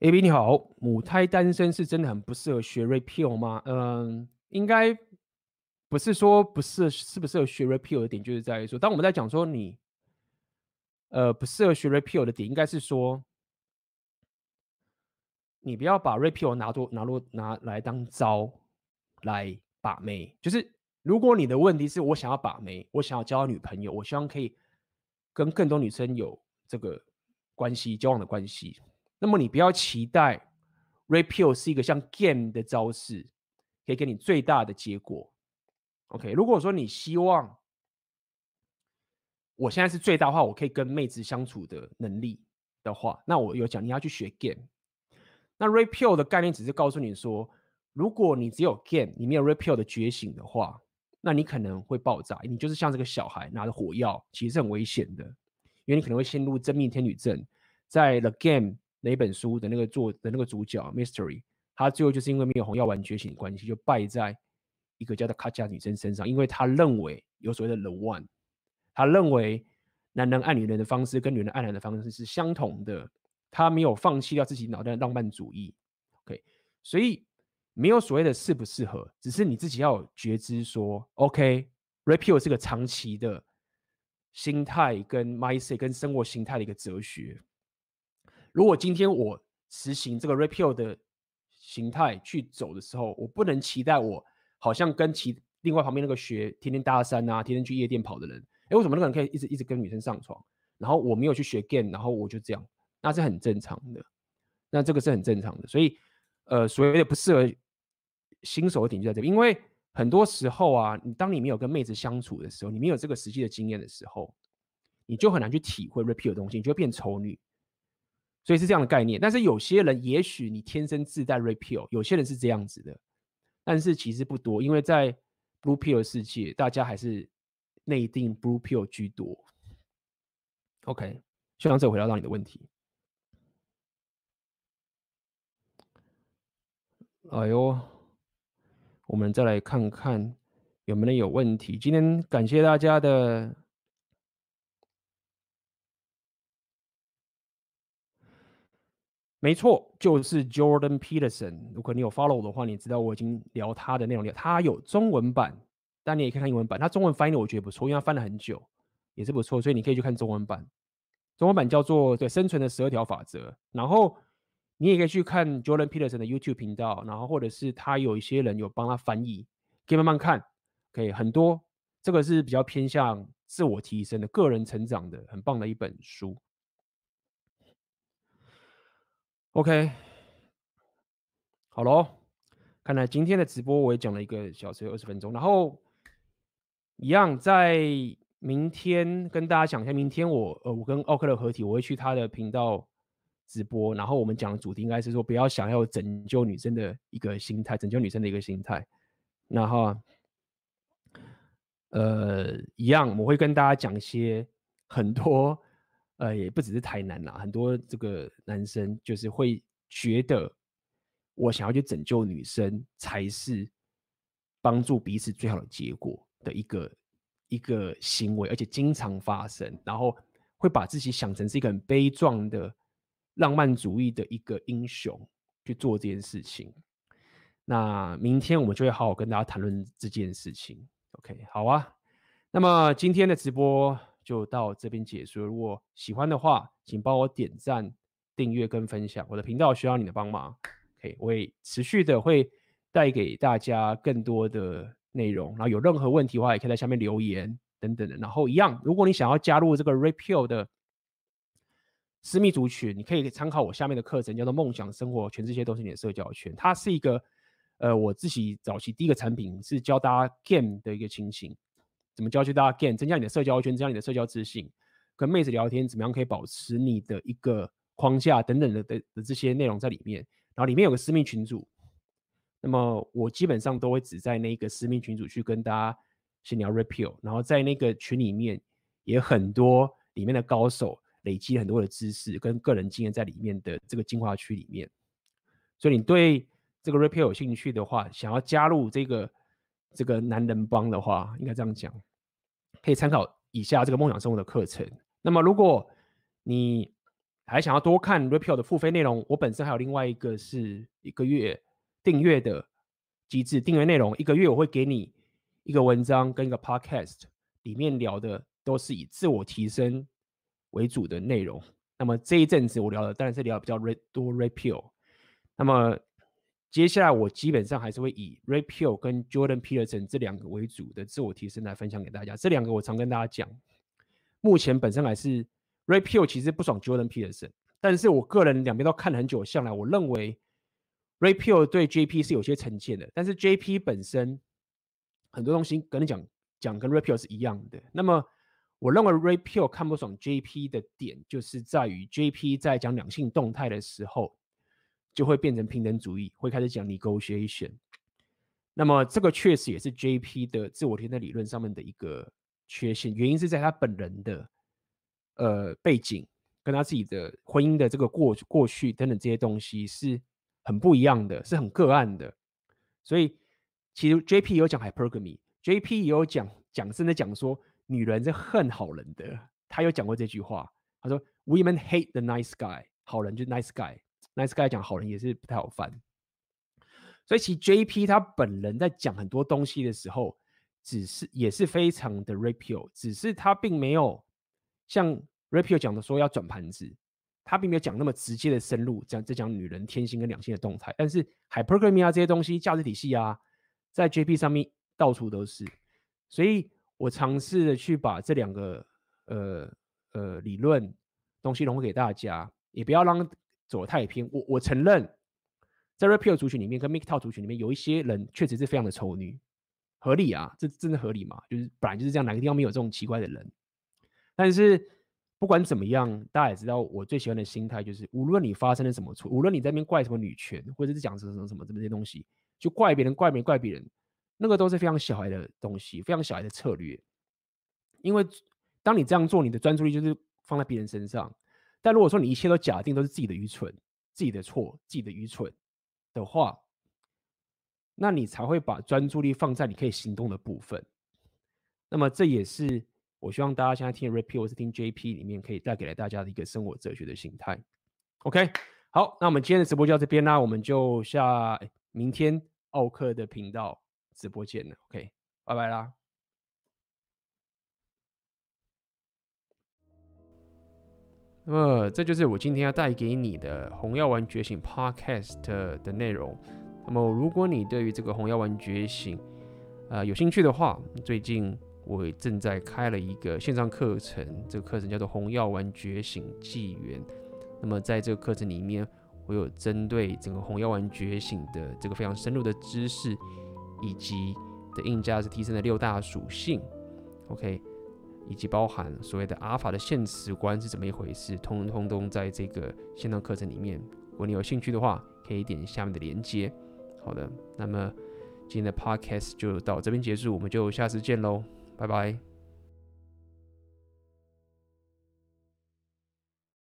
AB 你好，母胎单身是真的很不适合学 Repeal 吗？嗯，应该不是说不适，适不适合学 Repeal 的点，就是在于说，当我们在讲说你，呃，不适合学 Repeal 的点，应该是说，你不要把 Repeal 拿做拿做拿来当招来把妹。就是如果你的问题是我想要把妹，我想要交女朋友，我希望可以跟更多女生有这个关系交往的关系。那么你不要期待 Repeal 是一个像 Game 的招式，可以给你最大的结果。OK，如果说你希望我现在是最大化，我可以跟妹子相处的能力，的话，那我有讲你要去学 game。那 repeal 的概念只是告诉你说，如果你只有 game，你没有 repeal 的觉醒的话，那你可能会爆炸。你就是像这个小孩拿着火药，其实是很危险的，因为你可能会陷入真命天女症。在 The Game 那本书的那个作的那个主角 Mystery，他最后就是因为没有红药丸觉醒的关系，就败在一个叫做卡加女生身上，因为他认为有所谓的 The One，他认为男人爱女人的方式跟女人爱男人的方式是相同的。他没有放弃掉自己脑袋的浪漫主义，OK，所以没有所谓的适不适合，只是你自己要有觉知说，OK，Red Pill 是个长期的心态跟 mindset 跟生活形态的一个哲学。如果今天我实行这个 Repeal 的形态去走的时候，我不能期待我好像跟其另外旁边那个学天天搭讪啊，天天去夜店跑的人，哎，为什么那个人可以一直一直跟女生上床，然后我没有去学 game，然后我就这样。那是很正常的，那这个是很正常的，所以，呃，所谓的不适合新手的点就在这边，因为很多时候啊，你当你没有跟妹子相处的时候，你没有这个实际的经验的时候，你就很难去体会 Red Pill 的东西，你就会变丑女，所以是这样的概念。但是有些人也许你天生自带 Red Pill，有些人是这样子的，但是其实不多，因为在 Blue Pill 世界，大家还是内定 Blue Pill 居多。OK，希望这回答到你的问题。哎呦，我们再来看看有没有有问题。今天感谢大家的，没错，就是 Jordan Peterson。如果你有 follow 的话，你知道我已经聊他的内容了。他有中文版，但你也可以看英文版。他中文翻译的我觉得不错，因为他翻了很久，也是不错，所以你可以去看中文版。中文版叫做《对生存的十二条法则》，然后。你也可以去看 Jordan Peterson 的 YouTube 频道，然后或者是他有一些人有帮他翻译，可以慢慢看，可以很多。这个是比较偏向自我提升的、个人成长的，很棒的一本书。OK，好喽，看来今天的直播我也讲了一个小时有二十分钟，然后一样在明天跟大家讲一下，明天我呃我跟奥克的合体，我会去他的频道。直播，然后我们讲的主题应该是说，不要想要拯救女生的一个心态，拯救女生的一个心态。然后，呃，一样，我会跟大家讲一些很多，呃，也不只是台南啦，很多这个男生就是会觉得，我想要去拯救女生才是帮助彼此最好的结果的一个一个行为，而且经常发生，然后会把自己想成是一个很悲壮的。浪漫主义的一个英雄去做这件事情，那明天我们就会好好跟大家谈论这件事情。OK，好啊。那么今天的直播就到这边结束。如果喜欢的话，请帮我点赞、订阅跟分享。我的频道需要你的帮忙。OK，我也持续的会带给大家更多的内容。然后有任何问题的话，也可以在下面留言等等的。然后一样，如果你想要加入这个 Red Pill 的。私密族群，你可以参考我下面的课程，叫做《梦想生活》，全这些都是你的社交圈。它是一个，呃，我自己早期第一个产品是教大家 game 的一个情形，怎么教去大家 game，增加你的社交圈，增加你的社交自信，跟妹子聊天，怎么样可以保持你的一个框架等等的的的这些内容在里面。然后里面有个私密群组，那么我基本上都会只在那个私密群组去跟大家先聊 Red Pill，然后在那个群里面也很多里面的高手。累积很多的知识跟个人经验在里面的这个精华区里面，所以你对这个 Red Pill 有兴趣的话，想要加入这个这个男人帮的话，应该这样讲，可以参考以下这个梦想生活的课程。那么如果你还想要多看 Red Pill 的付费内容，我本身还有另外一个是一个月订阅的机制，订阅内容一个月我会给你一个文章跟一个 Podcast，里面聊的都是以自我提升为主的内容，那么这一阵子我聊的当然是聊比较多 Red Pill，那么接下来我基本上还是会以 Red Pill 跟 Jordan Peterson 这两个为主的自我提升来分享给大家。这两个我常跟大家讲，目前本身还是 Red Pill 其实不爽 Jordan Peterson，但是我个人两边都看了很久，向来我认为 Red Pill 对 JP 是有些成见的，但是 JP 本身很多东西跟你讲讲跟 Red Pill 是一样的，那么。我认为 Red Pill 看不爽 JP 的点，就是在于 JP 在讲两性动态的时候，就会变成平等主义，会开始讲 negotiation。那么这个确实也是 JP 的自我天的理论上面的一个缺陷，原因是在他本人的呃背景，跟他自己的婚姻的这个过过去等等这些东西是很不一样的，是很个案的。所以其实 JP 有讲 hypergamy，JP 也有讲讲真的讲说女人是恨好人的，他有讲过这句话，他说 Women hate the nice guy，好人就 nice guy guy，nice guy 讲好人也是不太好翻。所以其实 JP 他本人在讲很多东西的时候，只是也是非常的 Rapio，只是他并没有像 Rapio 讲的说要转盘子，他并没有讲那么直接的深入，讲在讲女人天性跟两性的动态。但是 Hypergamy 啊这些东西价值体系啊，在 JP 上面到处都是。所以我尝试的去把这两个呃呃理论东西融合给大家，也不要让走得太偏。我我承认。在 Red Pill 族群里面，跟 MGTOW 族群里面，有一些人确实是非常的丑女，合理啊，这真的合理嘛？就是本来就是这样，哪个地方没有这种奇怪的人？但是不管怎么样，大家也知道，我最喜欢的心态就是，无论你发生了什么错，无论你在那边怪什么女权，或者是讲什么什么什么这些东西，就怪别人，怪别人，怪别人，那个都是非常小孩的东西，非常小孩的策略。因为当你这样做，你的专注力就是放在别人身上。但如果说你一切都假定都是自己的愚蠢、自己的错、自己的愚蠢。的话，那你才会把专注力放在你可以行动的部分。那么这也是我希望大家现在听 repeat 或是听 JP 里面可以带给了大家的一个生活哲学的心态。OK，好，那我们今天的直播就到这边啦，我们就下明天奥克的频道直播见了。OK，拜拜啦。那么，这就是我今天要带给你的《红药丸觉醒》Podcast 的内容。那么，如果你对于这个《红药丸觉醒》呃有兴趣的话，最近我正在开了一个线上课程，这个课程叫做《红药丸觉醒纪元》。那么，在这个课程里面，我有针对整个红药丸觉醒的这个非常深入的知识，以及的硬价值提升的六大属性。OK。以及包含所谓的阿尔法的现实观是怎么一回事，通通通在这个线上课程里面。如果你有兴趣的话，可以点下面的链接。好的，那么今天的 podcast 就到这边结束，我们就下次见喽，拜拜。